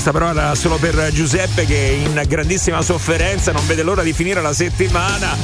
Questa però era solo per Giuseppe che è in grandissima sofferenza, non vede l'ora di finire la settimana.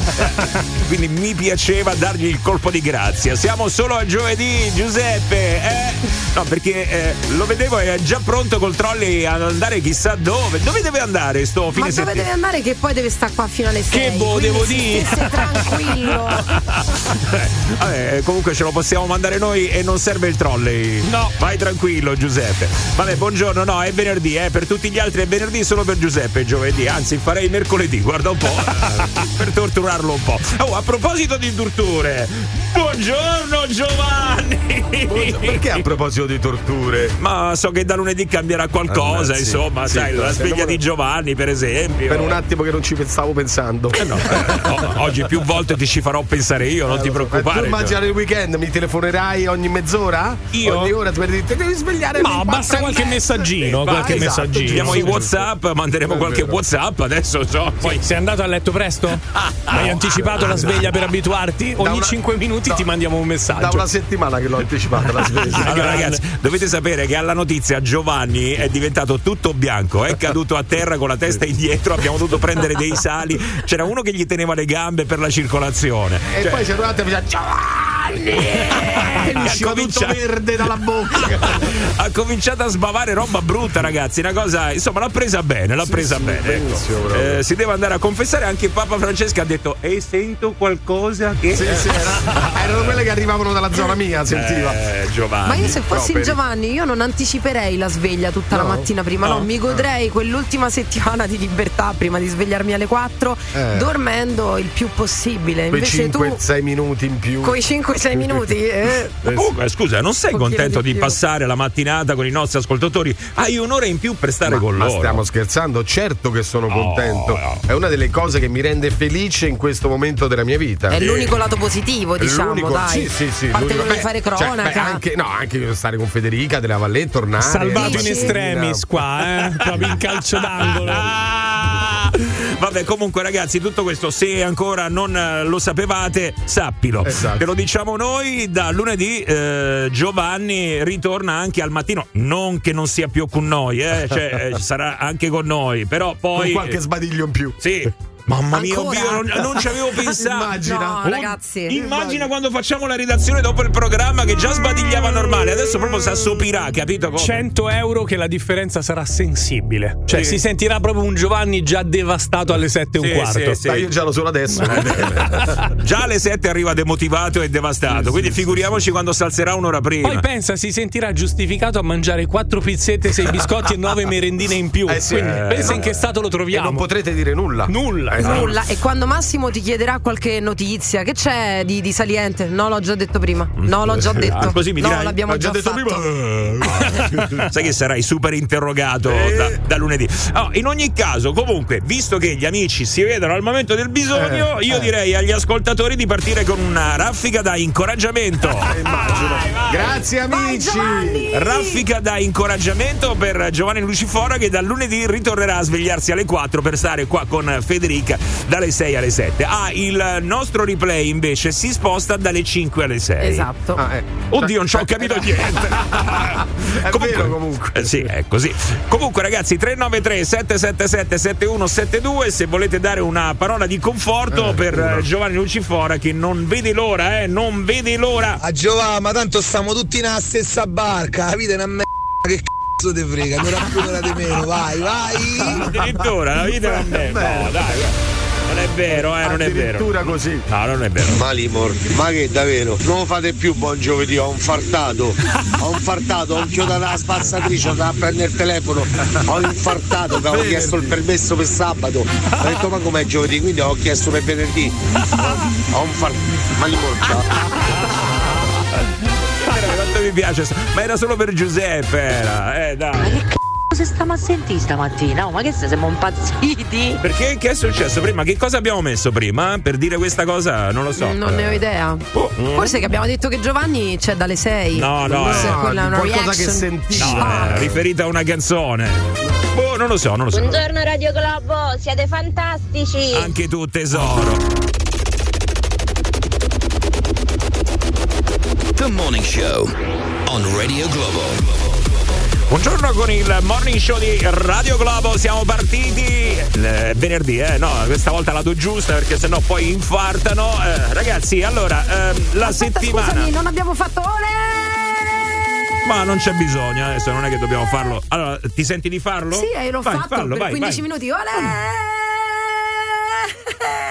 Quindi mi piaceva dargli il colpo di grazia. Siamo solo a giovedì, Giuseppe. Eh? No, perché eh, lo vedevo è già pronto col trolley ad andare chissà dove. Dove deve andare sto fine Ma dove settimana? deve andare che poi deve stare qua fino alle 6? Che boh, devo dire? tranquillo. Eh, Vabbè, comunque ce lo possiamo mandare noi e non serve il trolley. No. Vai tranquillo, Giuseppe. Vabbè, buongiorno. No, è venerdì, eh. Per tutti gli altri è venerdì, solo per Giuseppe è giovedì. Anzi, farei mercoledì, guarda un po'. eh, per torturarlo un po'. Oh, a proposito di torture, buongiorno Giovanni. Perché a proposito di torture? Ma so che da lunedì cambierà qualcosa, Ah, insomma, Sì, sai, la sveglia no, di Giovanni, per esempio. Per un attimo che non ci pensavo pensando. Eh no, eh, o- oggi più volte ti ci farò pensare io, non ti Eh, tu preoccupare. immagina nel weekend mi telefonerai ogni mezz'ora? Io? Ogni ora ti per dire devi svegliare No, basta qualche messaggino, qualche esatto, messaggino. Abbiamo i. WhatsApp, manderemo È qualche vero. WhatsApp. Adesso so. Poi Sei andato a letto presto? Hai anticipato la sveglia per abituarti? Da Ogni una- 5 minuti no. ti mandiamo un Da messaggio. una settimana che l'ho anticipata la sveglia. Allora, grande. ragazzi, dovete sapere che alla notizia Giovanni è diventato tutto bianco, è caduto a terra con la testa indietro, abbiamo dovuto prendere dei sali. C'era uno che gli teneva le gambe per la circolazione. E Cioè, poi c'è arrivato e mi dice Giovanni! E mi Ha usciva tutto cominciato- verde dalla bocca. ha cominciato a sbavare roba brutta, ragazzi. Una cosa, insomma, l'ha presa bene, l'ha presa sì, bene. ecco. Eh, si deve andare a confessare. Anche Papa Francesco ha detto: E sento qualcosa che. Sì, sì, era- erano quelle che arrivavano dalla zona mia, sentiva. Eh, Giovanni. Ma io se fossi proprio. Giovanni, io non anticiperei la sveglia tutta la No? mattina prima, no, No? mi godrei quell'ultima settimana di libertà prima di svegliarmi alle 4, Eh. dormendo il più possibile. Invece tu 5-6 minuti in più. coi 5-6 minuti eh, Ma comunque, scusa, non sei contento di di, passare la mattinata con i nostri ascoltatori? Hai un'ora in più per stare Ma, con ma loro. stiamo scherzando? Certo che sono contento. no. È una delle cose che mi rende felice in questo momento della mia vita. è l'unico lato positivo, diciamo, L'unico- dai. Sì, sì, sì. Parte l'unico- fare cioè, cronaca. beh, anche, no, anche stare con Federica della Valle, tornare. Salvato la in estremis qua, eh? Proprio in calcio d'angolo. Vabbè, comunque, ragazzi, tutto questo, se ancora non eh, lo sapevate, sappilo. Esatto. Ve lo diciamo noi. Da lunedì eh, Giovanni ritorna anche al mattino. Non che non sia più con noi, eh, cioè, eh, sarà anche con noi, però Con poi. qualche sbadiglio in più. Sì. Mamma mia, Ancora? oddio, non, non ci avevo pensato. Immagina. No, Oh, ragazzi. Immagina quando facciamo la redazione dopo il programma che già sbadigliava normale, adesso proprio si assopirà, capito? come? 100 euro che la differenza sarà sensibile. Cioè Sì. si sentirà proprio un Giovanni già devastato alle 7 e Sì, un quarto. sì, sì. Dai, io già lo sono adesso. Già alle 7 arriva demotivato e devastato, quindi figuriamoci quando si alzerà un'ora prima. Poi pensa, si sentirà giustificato a mangiare 4 pizzette, 6 biscotti e 9 merendine in più. Eh sì. Quindi Eh, pensa no. in che stato lo e troviamo. non potrete dire nulla. Nulla. Esatto. Nulla. E quando Massimo ti chiederà qualche notizia, che c'è di, di saliente? No, l'ho già detto prima. No, l'ho già detto. Ah, così mi no, dirai? l'abbiamo Ho già già, detto fatto. prima. Sai che sarai super interrogato Eh. da, da lunedì. Oh, in ogni caso, comunque, visto che gli amici si vedono al momento del bisogno, Eh, io eh. direi agli ascoltatori di partire con una raffica da incoraggiamento. Immagino. Grazie amici. Raffica da incoraggiamento per Giovanni Lucifora che dal lunedì ritornerà a svegliarsi alle 4 per stare qua con Federica dalle 6 alle 7. Ah, il nostro replay invece si sposta dalle 5 alle 6. Esatto. Ah, eh. Oddio, non ci ho capito niente. È vero comunque. Eh, sì, è così. Comunque, ragazzi, 393 777 7172 se volete dare una parola di conforto Eh, per uno. eh, Giovanni Lucifora che non vede l'ora, eh, non vede l'ora. A Giovanni, ma tanto stiamo tutti nella stessa barca, la vita è una merda, che cazzo te frega, più, un'ora di meno, vai, vai! Addirittura la vita non è. No, dai, non è vero, eh, non è vero. Addirittura così. No, non è vero. Malimor, ma che davvero? Non lo fate più buon giovedì, ho un fartato. Ho un fartato, ho un chiodato alla spazzatrice, andavo a prendere il telefono, ho infartato, avevo chiesto il permesso per sabato. Ho detto ma com'è giovedì? Quindi ho chiesto per venerdì. Ho un fartato. Malimor, ciao. Mi piace, ma era solo per Giuseppe, era. Eh, dai. Che c***o se stiamo a sentire stamattina? Oh, ma che se siamo impazziti? Perché che è successo prima? Che cosa abbiamo messo prima? Per dire questa cosa, non lo so. Non ne ho idea. Oh, mm. Forse che abbiamo detto che Giovanni c'è dalle 6. No, no, Forse no, quella è una qualcosa che sentivo. No, è riferita a una canzone. Boh, non lo so, non lo so. Buongiorno Radio Globo, siete fantastici. Anche tu, tesoro. The Morning Show on Radio Globo. Buongiorno con il morning show di Radio Globo, siamo partiti eh, venerdì, eh? No, questa volta la do giusta perché sennò poi infartano. Eh, ragazzi, allora, ehm, la Aspetta, settimana. Scusami, non abbiamo fatto ole! Ma non c'è bisogno, adesso non è che dobbiamo farlo. Allora, ti senti di farlo? Sì, eh, l'ho Vai, fatto fallo, per vai, 15 vai. minuti. Ole!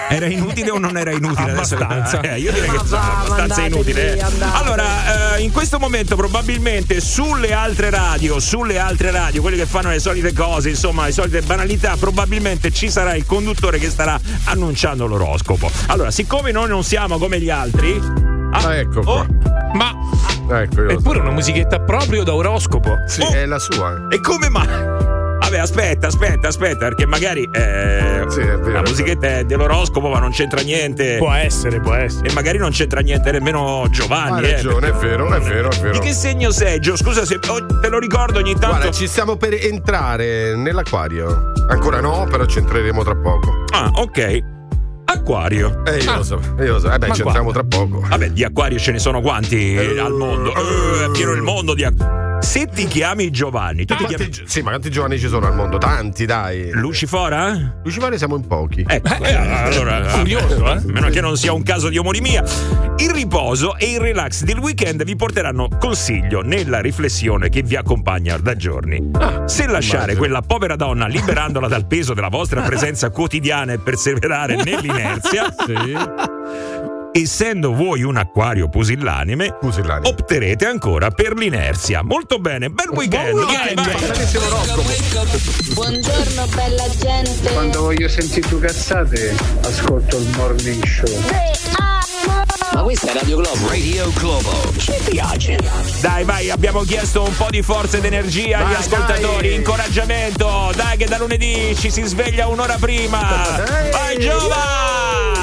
Era inutile o non era inutile? Abbastanza. Eh, io direi che è va, abbastanza inutile. eh. andate. Allora, eh, in questo momento probabilmente sulle altre radio, sulle altre radio, quelli che fanno le solite cose, insomma, le solite banalità, probabilmente ci sarà il conduttore che starà annunciando l'oroscopo. Allora, siccome noi non siamo come gli altri. Ah, ecco oh, qua. Ma Ecco, lo so. eppure una musichetta proprio da oroscopo. Sì, oh. è la sua. E come mai? Vabbè, aspetta, aspetta, aspetta, perché magari eh, Sì, è vero, la è musichetta è dell'oroscopo, ma non c'entra niente. Può essere, può essere. E magari non c'entra niente nemmeno Ha Giovanni. eh, ragione, è perché- vero, è vero, è vero. Di che segno sei, Gio? Scusa se oh, te lo ricordo ogni tanto. Guarda, ci stiamo per entrare nell'acquario. Ancora no, però ci entreremo tra poco. Ah, ok. Acquario. Eh, io lo so, io lo so. Eh beh, ci entriamo tra poco. Vabbè, di acquari ce ne sono quanti Eh, al mondo? Eh, è pieno il mondo di acquari. Se ti chiami Giovanni, tu ti Quanti chiami sì, ma quanti giovani ci sono al mondo? Tanti, dai. Lucifora? Lucifari siamo in pochi. Ecco, eh, allora, Curioso, eh? meno che non sia un caso di omonimia. Il riposo e il relax del weekend vi porteranno consiglio nella riflessione che vi accompagna da giorni. Se lasciare immagino. quella povera donna liberandola dal peso della vostra presenza quotidiana e perseverare nell'inerzia, essendo voi un acquario pusillanime, Pusillanime. opterete ancora per l'inerzia. Molto bene, bel weekend. vai, vai. Benissimo l'oroscopo. Buongiorno bella gente. Quando voglio sentire due cazzate, ascolto il morning show. Ma questa è Radio Globo. Radio Globo. Ci piace. Dai, vai, abbiamo chiesto un po' di forza ed energia agli ascoltatori, dai. incoraggiamento. Dai, che da lunedì ci si sveglia un'ora prima. Dai. Vai, Giova!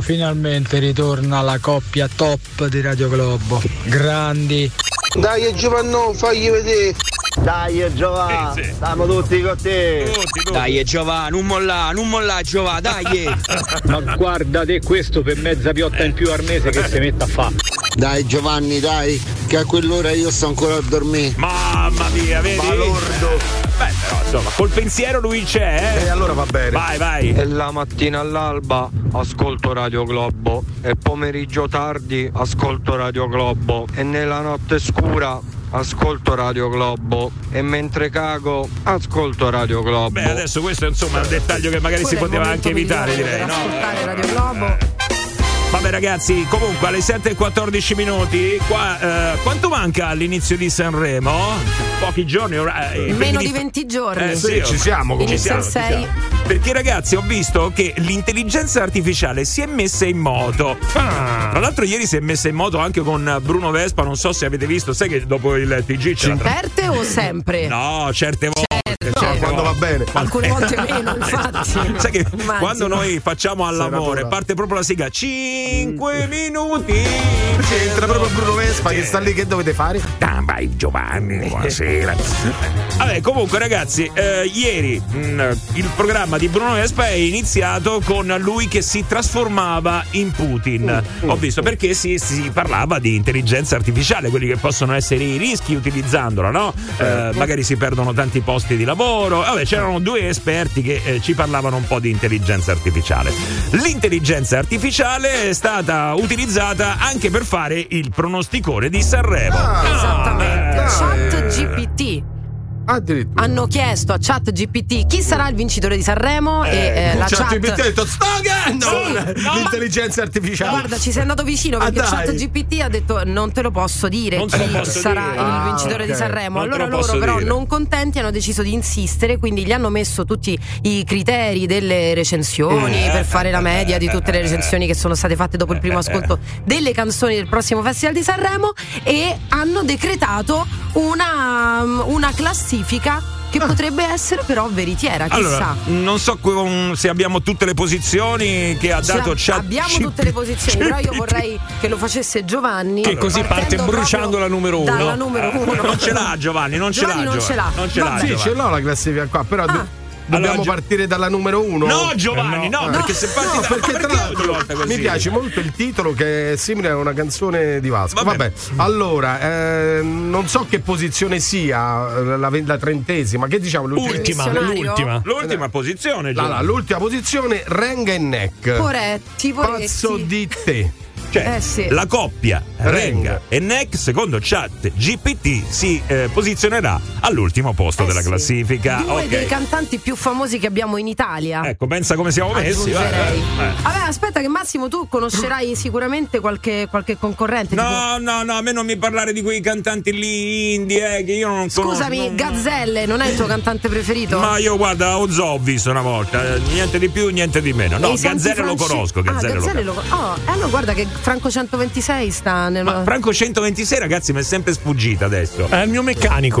Finalmente ritorna la coppia top di Radio Globo. Grandi. Dai Giovanni, fagli vedere. Dai Giova, Sì, sì. stiamo tutti con te. Tutti, tutti. Dai, Giova, non molla, non molla, Giova, dai. Ma guarda te questo per mezza piotta in più al mese che si mette a fare. Dai Giovanni, dai, che a quell'ora io sto ancora a dormire. Mamma mia, vedi? Balordo. Beh, però, insomma, col pensiero lui c'è, E eh? allora va bene. Vai, vai. E la mattina all'alba ascolto Radio Globo e pomeriggio tardi ascolto Radio Globo e nella notte scura ascolto Radio Globo e mentre cago ascolto Radio Globo. Beh, adesso questo è insomma un dettaglio che magari si Quello il poteva anche evitare, direi, no? ascoltare Radio Globo. Ragazzi, comunque alle 7 e 14 minuti, qua, eh, quanto manca all'inizio di Sanremo? Pochi giorni, ora, eh, Meno di 20 giorni. Eh, sì, ci siamo ci siamo, ci 6. siamo. Perché ragazzi ho visto che l'intelligenza artificiale si è messa in moto. Tra l'altro ieri si è messa in moto anche con Bruno Vespa, non so se avete visto, sai che dopo il TG c'è Certe o sempre? No, certe volte. Certo. certe Quando va bene. Alcune volte meno, infatti. Sai che Immagino. quando noi facciamo all'amore parte proprio la sigla 5 minuti Sì, entra proprio Bruno Vespa che sta lì, che dovete fare? Ah, vai Giovanni, buonasera. Vabbè, comunque ragazzi, eh, ieri mh, il programma di Bruno Vespa è iniziato con lui che si trasformava in Putin. Ho visto perché si, si parlava di intelligenza artificiale, quelli che possono essere i rischi utilizzandola, no? Eh, magari si perdono tanti posti di lavoro. Vabbè, c'erano due esperti che eh, ci parlavano un po' di intelligenza artificiale. L'intelligenza artificiale è stata utilizzata anche per fare il pronosticone di Sanremo. Esattamente. Ah, Chat GPT. Addirittura. Hanno chiesto a Chat GPT chi sarà il vincitore di Sanremo e eh, la Chat. GPT ha detto sto cagando Sì, no, l'intelligenza artificiale. Guarda, ci sei andato vicino perché Ah, dai. Chat GPT ha detto non te lo posso dire Non chi posso sarà dire. il Ah, vincitore ok. di Sanremo. Non allora lo loro però dire. non contenti hanno deciso di insistere, quindi gli hanno messo tutti i criteri delle recensioni Eh. per fare la media di tutte le recensioni che sono state fatte dopo il primo ascolto delle canzoni del prossimo Festival di Sanremo e hanno decretato una, una classifica che potrebbe essere però veritiera, chissà. Allora, non so con- se abbiamo tutte le posizioni che ha Ce dato Chat abbiamo tutte le posizioni, però io vorrei che lo facesse Giovanni. Che così parte bruciando la numero uno. Dalla numero uno. Non ce l'ha Giovanni, non ce Giovanni l'ha non Giovanni. ce l'ha. Non ce l'ha. Sì, Giovanni. ce l'ho la classifica qua, però Ah. Dobbiamo Allora, partire dalla numero uno? No, Giovanni, Eh, no, perché se parti No, da- perché perché tra l'altro mi piace molto il titolo che è simile a una canzone di Vasco. Vabbè. Vabbè, allora, eh, non so che posizione sia eh, la, la trentesima, che diciamo l'ultima? Ultima, l'ultima. L'ultima posizione, La- la- l'ultima posizione, Renga e Neck. Poretti. Pazzo di te. Cioè, Eh sì. la coppia Renga e Neck, secondo chat GPT, si eh, posizionerà all'ultimo posto Eh della sì. classifica. Due Ok. dei cantanti più famosi che abbiamo in Italia. Ecco, pensa come siamo messi. Eh. Vabbè, aspetta, che Massimo, tu conoscerai sicuramente qualche, qualche concorrente. No, no, no, a me non mi parlare di quei cantanti lì indie eh, che io non tipo- conosco. Scusami, Gazzelle non è il tuo cantante preferito? Ma io guarda, Ozzo ho visto una volta, eh, niente di più, niente di meno. No, Gazzelle lo Franci- conosco, Ah, Gazzelle lo Gazzelle conosco. lo Oh, e allora guarda che Franco 126 sta nel. Ma Franco 126 ragazzi mi è sempre sfuggita adesso. È il mio meccanico.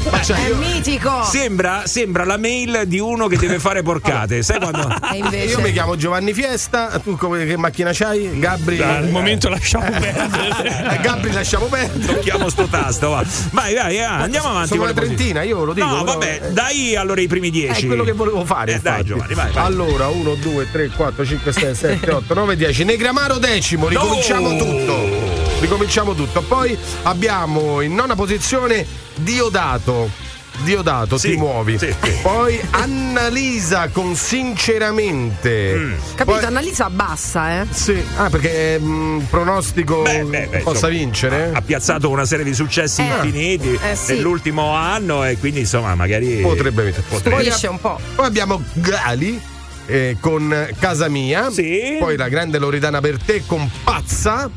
Cioè, è mitico! Sembra, sembra la mail di uno che deve fare porcate. Sai quando. E invece. Io mi chiamo Giovanni Fiesta, tu come, che macchina c'hai? Gabri? Dai, al momento Eh. lasciamo perdere. Eh, Gabri lasciamo perdere. Tocchiamo sto tasto, va. Vai, vai, eh, andiamo avanti. Sono con una trentina, io lo dico. No, però- vabbè, dai allora i primi dieci. È quello che volevo fare. Eh, dai. Giovanni, vai, vai. Allora, 1, 2, 3, 4, 5, 6, 7, 8, 9, 10. Negramaro decimo, ricominciamo No! tutto. Ricominciamo tutto. Poi abbiamo in nona posizione Diodato. Diodato, Sì, ti muovi. sì, sì. Poi Annalisa con sinceramente. Mm. Capito? Poi- Annalisa bassa, eh? Sì, ah, perché mm, pronostico Beh, beh, beh, possa insomma, vincere? Ha piazzato una serie di successi Eh. infiniti Eh, sì. nell'ultimo anno e quindi insomma magari Potrebbe vincere. potrebbe. Poi, Strisce un po'. poi abbiamo Gali eh, con Casa Mia. Sì. Poi la grande Loredana Bertè con Pazza.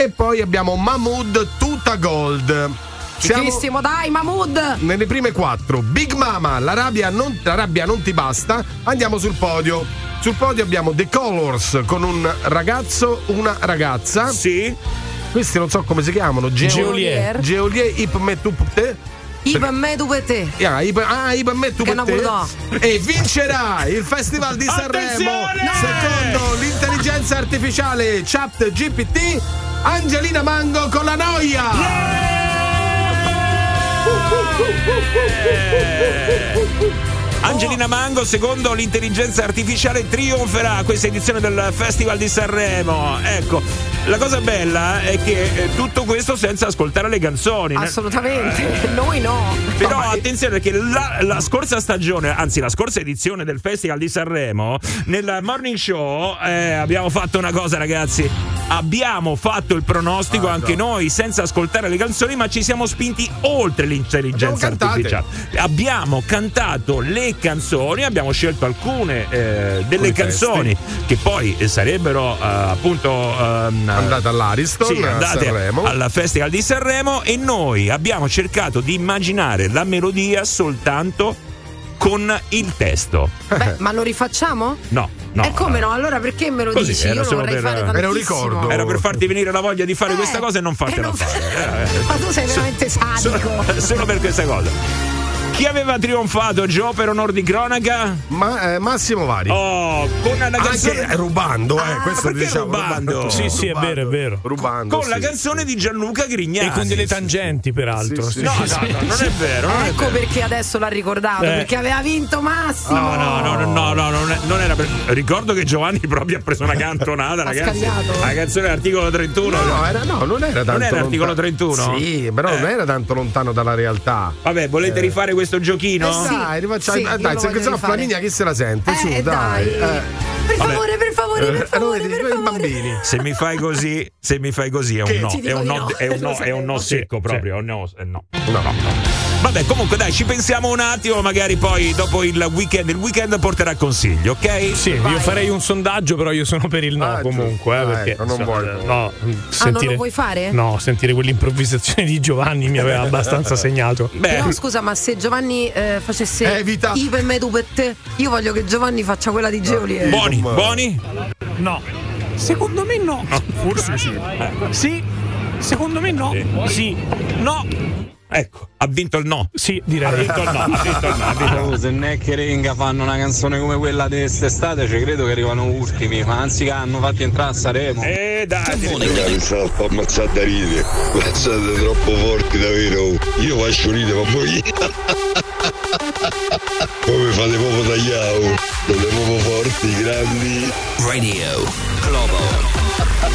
E poi abbiamo Mahmood Tuta Gold. Siamo Fichissimo, dai, Mahmood! nelle prime quattro. Big Mama, la rabbia, non, la rabbia non ti basta. Andiamo sul podio. Sul podio abbiamo The Colors con un ragazzo, una ragazza. Sì. Questi non so come si chiamano. Geo- Geolier. Geolier Ip Metupte. Ipa me tu per te. Ah, Ip, ah, Metu Che per te. E vincerà il Festival di Sanremo secondo l'intelligenza artificiale Chat GPT Angelina Mango con la noia. Angelina Mango, secondo l'intelligenza artificiale, trionferà a questa edizione del Festival di Sanremo. Ecco, la cosa bella è che eh, tutto questo senza ascoltare le canzoni. Assolutamente. Noi no. Però attenzione perché la, la scorsa stagione, anzi la scorsa edizione del Festival di Sanremo, nel morning show eh, abbiamo fatto una cosa ragazzi, abbiamo fatto il pronostico Ah, anche noi senza ascoltare le canzoni ma ci siamo spinti oltre l'intelligenza Abbiamo cantate. artificiale. Abbiamo cantato le canzoni, abbiamo scelto alcune eh, delle canzoni che poi eh, sarebbero eh, appunto ehm, Andate all'Ariston sì, a andate Sanremo. al Festival di Sanremo e noi abbiamo cercato di immaginare la melodia soltanto con il testo. Beh, ma lo rifacciamo? No, no. E come no? Allora perché me lo Così, dici? era Io lo per- fare era tantissimo. un ricordo. Era per farti venire la voglia di fare Eh, questa cosa e non e fartela non fare. fa- Eh, Ma tu sei veramente sadico. Solo, solo per questa cosa. Chi aveva trionfato Gio per onor di cronaca? Ma, eh, Massimo Vari. Oh, con la canzone Anche rubando, eh, Ah, questo perché diciamo. rubando? Sì, sì, è vero, è vero. Rubando. con la sì. canzone di Gianluca Grignani. E con delle tangenti, peraltro. Sì, sì. No, no, no, non è vero. Non è Ecco vero. perché adesso l'ha ricordato, Eh. perché aveva vinto Massimo. No, no, no, no, no, no, non, è- non era per... Ricordo che Giovanni proprio ha preso una cantonata, ragazzi. La canzone dell'articolo 31. No, no, era, no, non era tanto. Non era articolo lontano. 31? Sì, però non Eh. era tanto lontano dalla realtà. Vabbè, volete rifare questo giochino? Eh sì. Dai, rifacciamo. Sì, eh, dai, se no. Flaminia chi se la sente? Eh, Su, dai. dai. eh. Per favore, per favore, per Eh, favore, per i favore. bambini. Se mi fai così, se mi fai così è un no, è un no, è un no, è un no secco proprio, no, no. No, no. Vabbè, comunque dai, ci pensiamo un attimo, magari poi dopo il weekend, il weekend porterà consigli, ok? Sì, io farei un sondaggio, però io sono per il no Ah, comunque. eh, Ah, perché ecco, non insomma, vuoi. No, Ah, sentire, non lo vuoi fare? No, sentire quell'improvvisazione di Giovanni mi aveva abbastanza segnato. Beh, Però scusa, ma se Giovanni eh, facesse Evita. I per me, tu per te, io voglio che Giovanni faccia quella di Geolier. buoni, buoni? No. Secondo me no. Forse sì. Sì. Secondo me no. Sì. No. Ecco, ha vinto il no. Sì, Ha direi. vinto il no, ha vinto il no, ha vinto il no. Se ne che Renga fanno una canzone come quella di quest'estate, ci credo che arrivano ultimi, ma anzi che hanno fatti entrare a Saremo. Eh dai, Mi sta ammazzando da ridere, ma siete troppo forti davvero. Io faccio ridere, ma voi. Come fate proprio tagliato? Siete proprio forti, grandi. Radio Globo.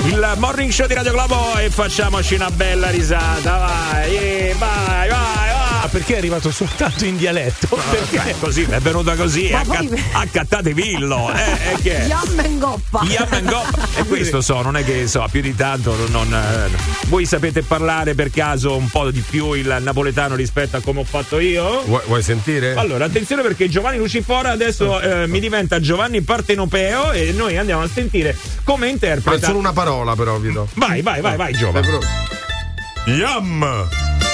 Il morning show di Radio Globo e facciamoci una bella risata, vai, vai, vai, Ah, perché è arrivato soltanto in dialetto? Perché? Beh, così, è venuta così, Ma poi- accattate villo, eh, eh, che? Yam and Goppa. Yam and Goppa. E questo so, non è che so, più di tanto non. eh, voi sapete parlare per caso un po' di più il napoletano rispetto a come ho fatto io? Vuoi, vuoi sentire? Allora, attenzione perché Giovanni Lucifora adesso eh, mi diventa Giovanni Partenopeo e noi andiamo a sentire come Ma è interpreta. solo una parola, però, Vito. Vai, vai, vai, vai, Giovanni. Sei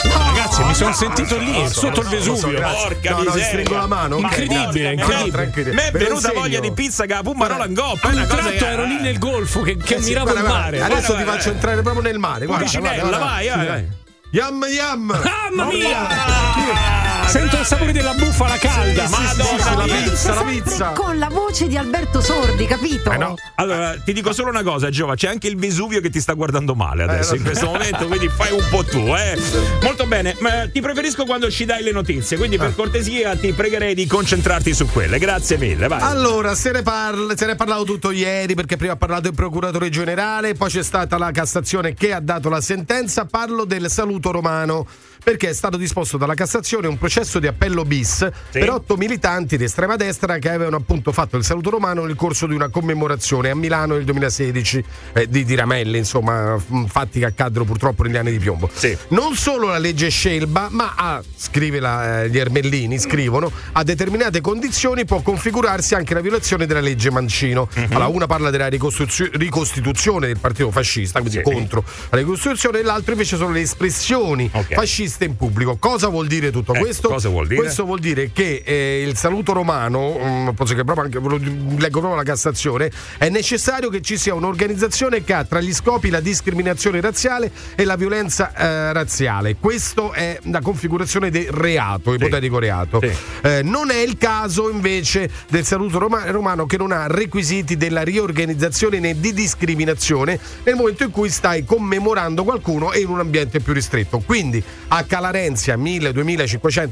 Ragazzi, mi sono sentito lì, sotto il Vesuvio. Porca no, no, miseria. stringo la mano. Incredibile, incredibile. Mi è venuta voglia di pizza che la Pummarola in goppa. A È un tratto ero lì nel golfo che, Eh ammiravo guarda, il mare. Adesso ti faccio entrare proprio nel mare. Guarda, vai, vai. Yam yam! Mamma mia! Sento il sapore della bufala calda. Sì, Madonna sì, la pizza, la pizza. Con la voce di Alberto Sordi, capito? Eh no. Allora, ti dico solo una cosa, Giova, c'è anche il Vesuvio che ti sta guardando male adesso Eh, in questo momento, quindi fai un po' tu, eh. Molto bene, ma ti preferisco quando ci dai le notizie, quindi per cortesia ti pregherei di concentrarti su quelle. Grazie mille, vai. Allora, se ne, parla, se ne è parlato tutto ieri perché prima ha parlato il procuratore generale, poi c'è stata la Cassazione che ha dato la sentenza. Parlo del saluto romano perché è stato disposto dalla Cassazione un processo di appello bis per otto militanti di estrema destra che avevano appunto fatto il saluto romano nel corso di una commemorazione a Milano nel 2016 eh, di, di Ramelli, insomma, fatti che accaddero purtroppo negli anni di piombo. Sì. Non solo la legge Scelba, ma a, scrive la- eh, gli Ermellini, scrivono, a determinate condizioni può configurarsi anche la violazione della legge Mancino. Mhm. Allora, una parla della ricostuzio- ricostituzione del partito fascista, quindi Sì. contro la ricostituzione, e l'altro invece sono le espressioni Ok. fasciste in pubblico. Cosa vuol dire tutto Eh, questo? Cosa vuol dire? Questo vuol dire che eh, il saluto romano, mm, posso che proprio anche, leggo proprio la Cassazione, è necessario che ci sia un'organizzazione che ha tra gli scopi la discriminazione razziale e la violenza eh, razziale. Questo è la configurazione del reato, ipotetico reato. Sì. Eh, non è il caso invece del saluto roma- romano che non ha requisiti della riorganizzazione né di discriminazione nel momento in cui stai commemorando qualcuno e in un ambiente più ristretto. Quindi a Calarenzia 1000,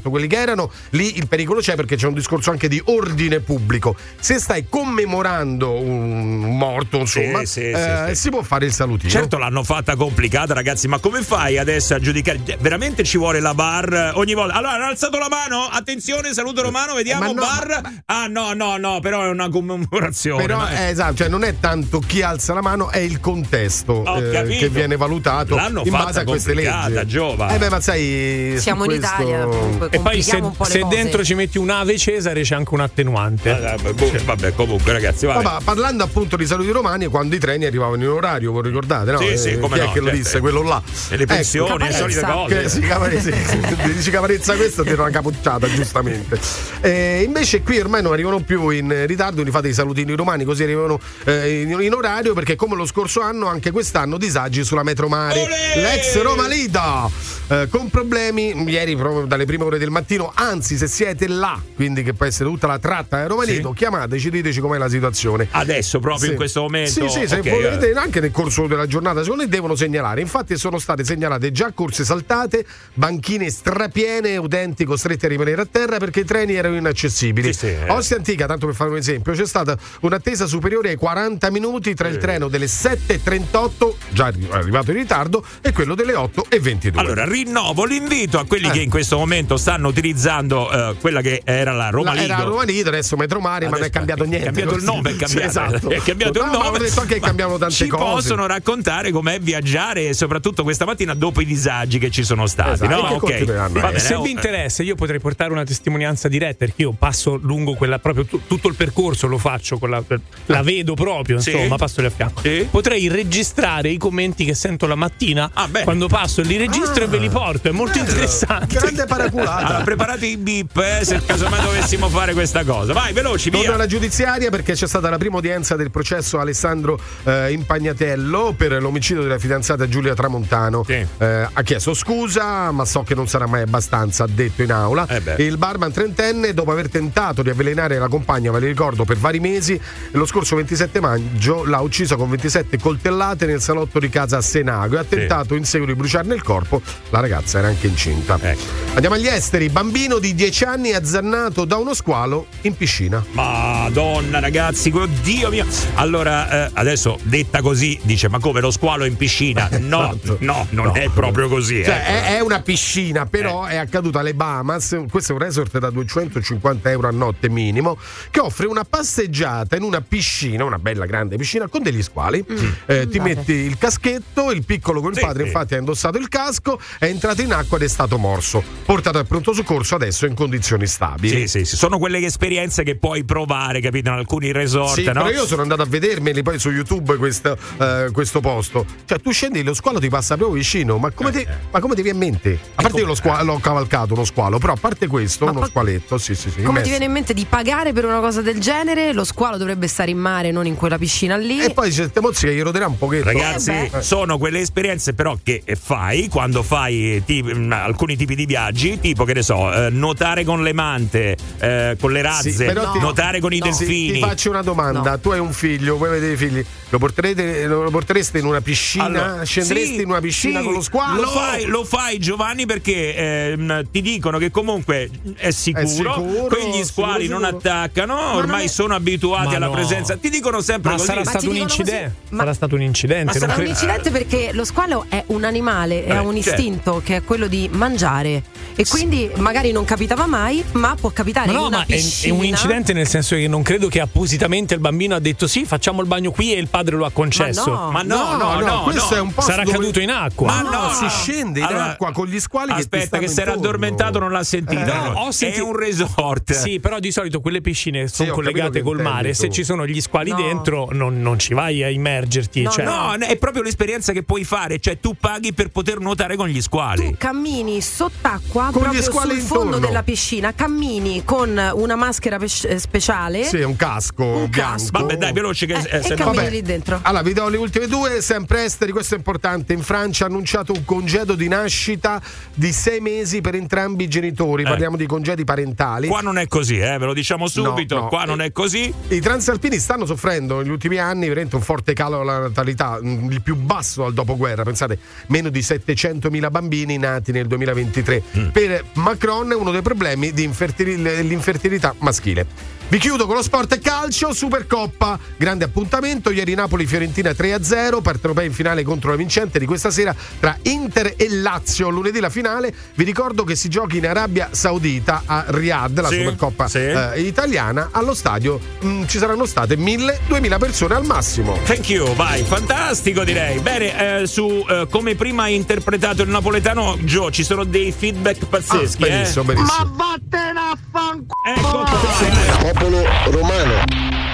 2500 quelli che erano, lì il pericolo c'è perché c'è un discorso anche di ordine pubblico. Se stai commemorando un morto, insomma, sì, eh, sì, sì. si può fare il salutino. Certo l'hanno fatta complicata ragazzi, ma come fai adesso a giudicare? Cioè, Veramente ci vuole la bar eh, ogni volta. Allora hanno alzato la mano, attenzione, saluto romano, vediamo Ma no, bar. Ah no, no, no, però è una commemorazione. Però ma è esatto, cioè non è tanto chi alza la mano, è il contesto eh, che viene valutato L'hanno in fatta base a queste complicata, leggi. Giova. Eh beh, ma sai, Siamo in questo- Italia, comunque, E poi se, se dentro ci metti un ave Cesare c'è anche un attenuante. Ah, vabbè, boh, vabbè, comunque ragazzi, vai. Vabbè, parlando appunto di saluti romani, quando i treni arrivavano in orario, voi ricordate, no? Sì, sì, Eh, come chi no, è che lo certo. disse? Quello là. E le pensioni, Ecco, le solite Caparezza. cose. che si Cavarezza, sì, dici Cavarezza questo ti do una capocciata giustamente Eh, invece qui ormai non arrivano più in ritardo quindi fate i salutini romani così arrivano eh, in, in orario perché come lo scorso anno anche quest'anno disagi sulla metro mare Olè! l'ex Roma Lida eh, con problemi ieri proprio dalle prime ore del mattino anzi se siete là quindi che può essere tutta la tratta a Roma Sì. Chiamateci diteci com'è la situazione Adesso proprio Sì. in questo momento. Sì, sì, se Ok, volete eh. anche nel corso della giornata, secondo me devono segnalare. Infatti sono state segnalate già corse saltate, banchine strapiene, utenti costretti a rimanere a terra perché i treni erano inaccessibili. Sì, sì, eh. Ostia Antica, tanto per fare un esempio, c'è stata un'attesa superiore ai 40 minuti tra il treno delle 7.38, già arri- arrivato in ritardo, e quello delle 8.22. Allora, rinnovo l'invito a quelli Eh. che in questo momento stanno utilizzando eh, quella che era la Roma La- era Lido. Roma Lido, adesso Metro Mare, ma non è Adesso cambiato è niente. cambiato il nome, è Sì, cambiato, esatto. è cambiato il No, ma nome. avevo detto anche che Ma cambiamo tante ci cose. possono raccontare com'è viaggiare e soprattutto questa mattina dopo i disagi che ci sono stati. Esatto, no? che Ok. continueranno. Va Eh, bene, Se vi interessa, io potrei portare una testimonianza diretta perché io passo lungo quella proprio tu- tutto il percorso lo faccio, con la, la vedo proprio, Sì. insomma, passo lì a fianco. Sì. Potrei registrare i commenti che sento la mattina Ah, quando passo, li registro e ve li porto. è molto interessante. Grande paraculata. Allora, preparate i beep eh, se casomai dovessimo fare questa cosa. Vai, veloci, via. alla giudiziaria perché c'è stata la prima udienza del processo Alessandro eh, Impagnatello per l'omicidio della fidanzata Giulia Tramontano. Eh, ha chiesto scusa, ma so che non sarà mai abbastanza, ha detto in aula. Eh il barman trentenne, dopo aver tentato di avvelenare la compagna, ve le ricordo, per vari mesi, lo scorso 27 maggio l'ha uccisa con 27 coltellate nel salotto di casa a Senago e ha tentato in seguito di bruciarne il corpo. La ragazza era anche incinta. Ecco. Andiamo agli esteri. Bambino di 10 anni azzannato da uno squalo in piscina. Madonna, ragazzi, oddio mio. Allora, eh, adesso detta così, dice: Ma come lo squalo in piscina? No, no, non è proprio così. Cioè, eh. è, è una piscina, però è accaduto alle Bahamas. Questo è un resort da 250 euro a notte minimo, che offre una passeggiata in una piscina, una bella grande piscina con degli squali. Eh, ti Vabbè. metti il caschetto, il piccolo col Sì, padre, sì. infatti, ha indossato il casco, è entrato in acqua ed è stato morso. Portato al pronto soccorso, adesso in condizioni stabili. Sì, sì, sì, sono quelle esperienze che puoi provare, capito? In alcuni resort, Sì, no? però io sono andato a vedermeli poi su YouTube questo, eh, questo posto. Cioè, tu scendi, lo squalo ti passa proprio vicino. Ma Eh, come, ti, ma come ti viene in mente? A parte io lo squa- l'ho cavalcato uno squalo, però a parte questo, uno squaletto, sì, sì, sì. Come immesso. ti viene in mente di pagare per una cosa del genere? Lo squalo dovrebbe stare in mare, non in quella piscina lì. E poi se te mozzica gli roderà un pochetto. Ragazzi, Eh sono quelle esperienze però che fai quando fai eh, ti- mh, alcuni tipi di viaggi, tipo che ne so, eh, nuotare con le mante, eh, con le razze, Sì, però ti- nuotare con i Sì, delfini. ti faccio una domanda: tu hai un figlio, vuoi vedere i figli? Lo, porterete, lo portereste in una piscina? Allora, Scenderesti sì, in una piscina sì, con lo squalo? Lo fai, lo fai, Giovanni, perché ehm, ti dicono che comunque è sicuro, sicuro, quegli squali sicuro, non sicuro. attaccano, ormai è- sono abituati Ma alla no. presenza. Ti dicono sempre Ma così. sarà Ma stato ti un dicono incidente. così? Ma- Sarà stato un incidente. Ma sarà È un incidente perché lo squalo è un animale e Eh, ha un certo. istinto che è quello di mangiare e quindi magari non capitava mai, ma può capitare Ma in no, una ma è, è un incidente nel senso che non credo che appositamente il bambino ha detto sì, facciamo il bagno qui e il padre lo ha concesso. no. Ma no, no, no, questo no. è un posto Sarà dove- caduto in acqua. Ma no, no, si scende in Allora, acqua con gli squali che Aspetta, stanno che si era addormentato, non l'ha sentito. Eh, No, ho È un resort. Sì, però di solito quelle piscine sono collegate che col mare. tu. Se ci sono gli squali No. dentro, non, non ci vai a immergerti. No, cioè, No, è proprio l'esperienza che puoi fare, cioè tu paghi per poter nuotare con gli squali. Tu cammini sott'acqua Con gli proprio squali sul fondo intorno. della piscina, cammini con una maschera pes- eh, speciale. Sì, è un casco Un bianco. casco. Vabbè, dai, veloce che Eh, eh, se e no- cammini Vabbè. lì dentro. Allora, vi do le ultime due, sempre esteri, questo è importante. In Francia ha annunciato un congedo di nascita di sei mesi per entrambi i genitori. Parliamo di congedi parentali. Qua non è così, eh, ve lo diciamo subito. No, no. Qua non è così. I transalpini stanno soffrendo negli ultimi anni veramente un forte calo alla natalità, mm, il più basso dal dopoguerra. Pensate, meno di 700.000 bambini nati nel 2023. Mm. Per Macron è uno dei problemi di infertili- l'infertilità maschile. Vi chiudo con lo sport e calcio, Supercoppa, grande appuntamento. Ieri Napoli-Fiorentina 3-0, partenopea in finale contro la vincente di questa sera tra Inter e Lazio. Lunedì la finale. Vi ricordo che si giochi in Arabia Saudita a Riyadh, la Sì, Supercoppa sì. eh, italiana. Allo stadio mm, ci saranno state 1000-2000 persone al massimo. Thank you, vai, fantastico direi. Bene, eh, su eh, come prima hai interpretato il napoletano, Gio, ci sono dei feedback pazzeschi. Ah, benissimo, eh. benissimo. vattene a fanculo! Ecco. Popolo romano,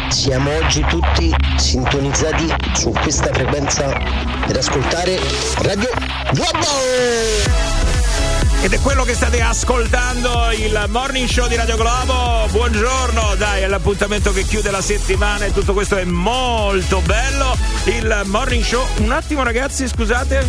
siamo oggi tutti sintonizzati su questa frequenza per ascoltare Radio Globo! Ed è quello che state ascoltando, il morning show di Radio Globo. Buongiorno, dai, è l'appuntamento che chiude la settimana e tutto questo è molto bello. Il morning show. Un attimo, ragazzi, scusate.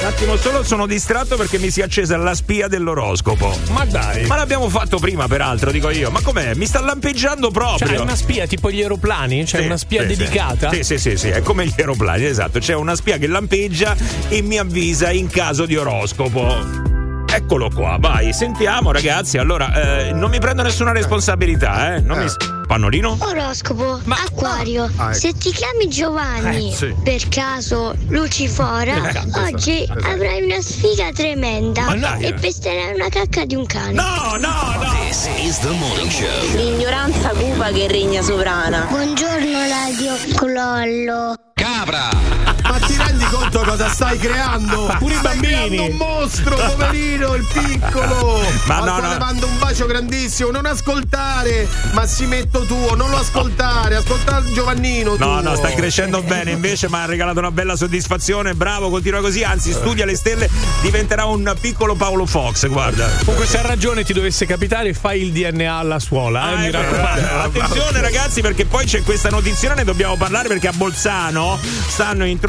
Un attimo solo, sono distratto perché mi si è accesa la spia dell'oroscopo. Ma dai. Ma l'abbiamo fatto prima, peraltro, dico io. Ma com'è? Mi sta lampeggiando proprio. Cioè, è una spia tipo gli aeroplani? Cioè, Sì, una spia sì, dedicata? Sì, sì, sì, sì, è come gli aeroplani, esatto. C'è una spia che lampeggia e mi avvisa in caso di oroscopo. Eccolo qua, vai, sentiamo ragazzi. Allora, eh, non mi prendo nessuna responsabilità, eh? Non mi... Pannolino? Oroscopo, Acquario, Ah, ecco. se ti chiami Giovanni, Eh, sì. per caso Lucifora, Esatto, oggi esatto. avrai una sfiga tremenda Ma dai. e pesterai una cacca di un cane. No, no, no! This is the morning show. L'ignoranza cupa che regna sovrana. Buongiorno Radio Clollo. Capra! Ma ti rendi conto cosa stai creando? Pure i Stai bambini. creando un mostro, poverino, il piccolo. Ma Al no, no. mando un bacio grandissimo. Non ascoltare, Massimetto tuo, non lo ascoltare, ascolta il Giovannino. No, tuo. no, sta crescendo bene, invece mi ha regalato una bella soddisfazione, bravo, continua così, anzi studia le stelle, diventerà un piccolo Paolo Fox, guarda. Comunque, se ha ragione ti dovesse capitare, fai il DNA alla suola. Eh, Ah, mi è vero. raccomando. Attenzione ragazzi perché poi c'è questa notizia, ne dobbiamo parlare perché a Bolzano stanno introducendo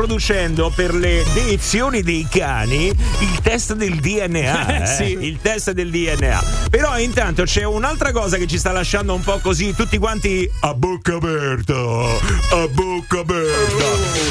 per le deiezioni dei cani il test del DNA. Eh, eh, sì. Il test del DNA. Però intanto c'è un'altra cosa che ci sta lasciando un po' così, tutti quanti a bocca aperta, a bocca aperta.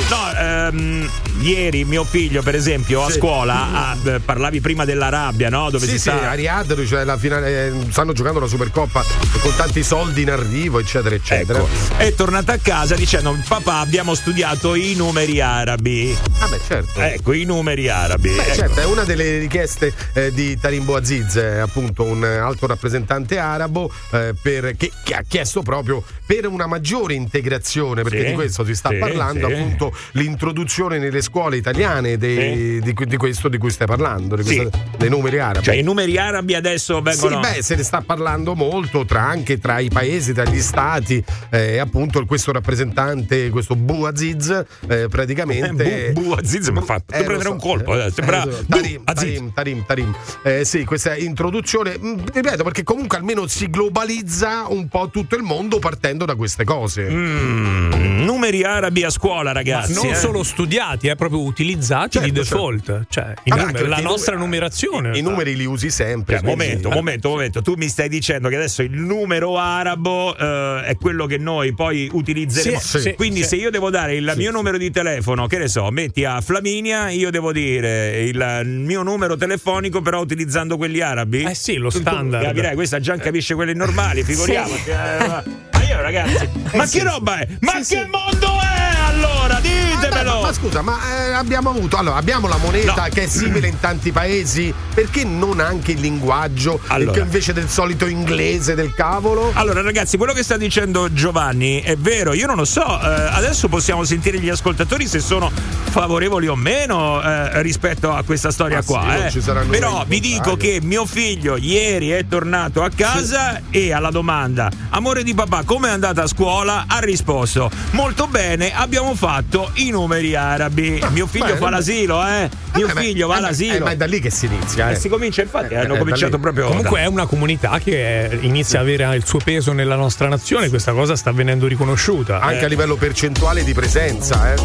No, ehm, ieri mio figlio per esempio a Sì. scuola, ah, eh, parlavi prima dell'Arabia, no? Dove Sì, si sì, sta... a Riyadh, cioè la finale, eh, stanno giocando la Supercoppa con tanti soldi in arrivo, eccetera, eccetera. Ecco, è tornata a casa dicendo papà abbiamo studiato i numeri arabi. Ah, beh, certo. Ecco, i numeri arabi. Beh, Ecco. certo, è una delle richieste eh, di Tarimbo Aziz, eh, appunto un alto rappresentante arabo, eh, per- che, che ha chiesto proprio per una maggiore integrazione, perché Sì, di questo si sta sì, parlando, sì. appunto l'introduzione nelle scuole italiane dei- di, di questo di cui stai parlando, questa- dei numeri arabi. Cioè i numeri arabi adesso vengono... Sì, beh, se ne sta parlando molto tra, anche tra i paesi, tra gli stati. eh, appunto, questo rappresentante, questo Bouaziz, eh, praticamente. Eh, Bu- Bouaziz mi ha fatto Eh, prendere so, un colpo, eh, eh, sembra- eh, Tarim, Bouaziz. Tarim, Tarim, Tarim. Eh, sì, questa introduzione, mh, ripeto, perché comunque almeno si globalizza un po' tutto il mondo partendo da queste cose. Mm, numeri arabi a scuola, Ma ragazzi. non eh. solo studiati, è proprio utilizzati di Certo, default. Cioè, i Vabbè, numeri- la i nostra numeri- numerazione. I numeri li usi sempre. Cioè, momento, momento, momento. Tu mi stai dicendo che adesso il numero arabo eh, è quello che noi poi utilizzeremo. Sì, sì, Quindi, sì. se io devo dare il mio numero di telefono, che ne so, metti a Flaminia, io devo dire il mio numero telefonico, però utilizzando quelli arabi. Eh sì, lo standard. Capirai, questa già capisce quelli normali, figuriamoci. eh, ma ma io, ragazzi, ma che roba è? Ma che mondo è allora? Beh, Ditemelo! ma, ma scusa, ma eh, abbiamo avuto. Allora, abbiamo la moneta No. che è simile in tanti paesi. Perché non anche il linguaggio? Allora. Invece del solito inglese del cavolo? Allora, ragazzi, quello che sta dicendo Giovanni è vero. Io non lo so. eh, adesso possiamo sentire gli ascoltatori se sono favorevoli o meno eh, rispetto a questa storia Ma sì, qua. eh. saranno Però vi dico che mio figlio ieri è tornato a casa e alla domanda: Amore di papà, come è andata a scuola? Ha risposto: Molto bene, abbiamo fatto i numeri arabi. mio figlio bene, fa beh. l'asilo, eh? Mio Eh, beh, figlio va eh, beh, all'asilo. eh, ma è da lì che si inizia, E eh. si comincia, infatti, Eh, hanno eh, da cominciato lì. proprio. Comunque è una comunità che eh, inizia a avere il suo peso nella nostra nazione, questa cosa sta venendo riconosciuta. Anche Eh, a livello percentuale di presenza, eh.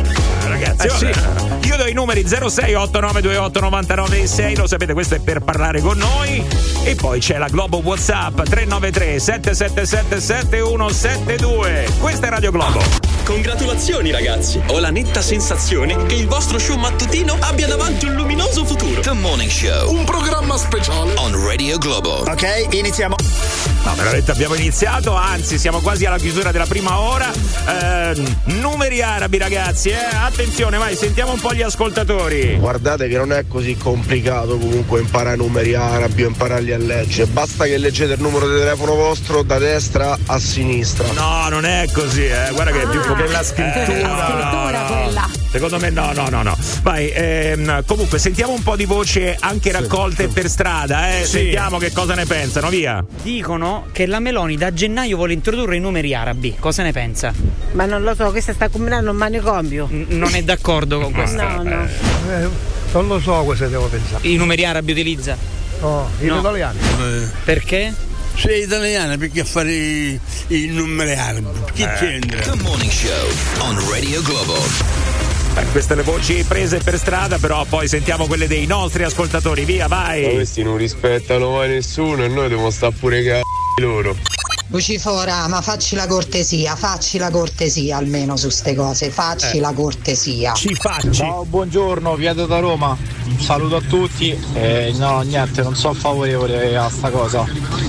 ragazzi. Eh, sì. Io do i numeri 06 8928 996, lo sapete, questo è per parlare con noi. E poi c'è la Globo WhatsApp 393 777 7172. Questa è Radio Globo. Congratulazioni ragazzi! Ho la netta sensazione che il vostro show mattutino abbia davanti un luminoso futuro. The Morning Show Un programma speciale. on Radio Globo. Ok, iniziamo. No, veramente abbiamo iniziato, anzi siamo quasi alla chiusura della prima ora. Eh, numeri arabi ragazzi, eh. attenzione, vai, sentiamo un po' gli ascoltatori. Guardate che non è così complicato comunque imparare numeri arabi o impararli a leggere. Basta che leggete il numero di telefono vostro da destra a sinistra. No, non è così, eh. guarda che è più che la scrittura. Eh, no, La scrittura no, no. quella. Secondo me no, no, no, no. Vai, ehm, comunque sentiamo un po' di voce anche raccolte per strada, eh. Sì. Sentiamo che cosa ne pensano, via. Dicono che la Meloni da gennaio vuole introdurre i numeri arabi. Cosa ne pensa? Ma non lo so, questa sta combinando un manicomio. N- non è d'accordo con questo? No, no. Eh, non lo so cosa devo pensare. I numeri arabi utilizza? No, in No. italiano. Perché? Sei italiana perché a fare i, i numeri arabi? Che c'entra? The Morning Show on Radio Globo. Eh, queste le voci prese per strada, però poi sentiamo quelle dei nostri ascoltatori, via, Ma vai. questi non rispettano mai nessuno e noi dobbiamo stare pure c***i loro. Lucifora, ma facci la cortesia, facci la cortesia almeno su ste cose, facci Eh. la cortesia. Ci facci. Ciao, buongiorno, Vieto da Roma. Un saluto a tutti. Eh, no, niente, non sono favorevole a sta cosa.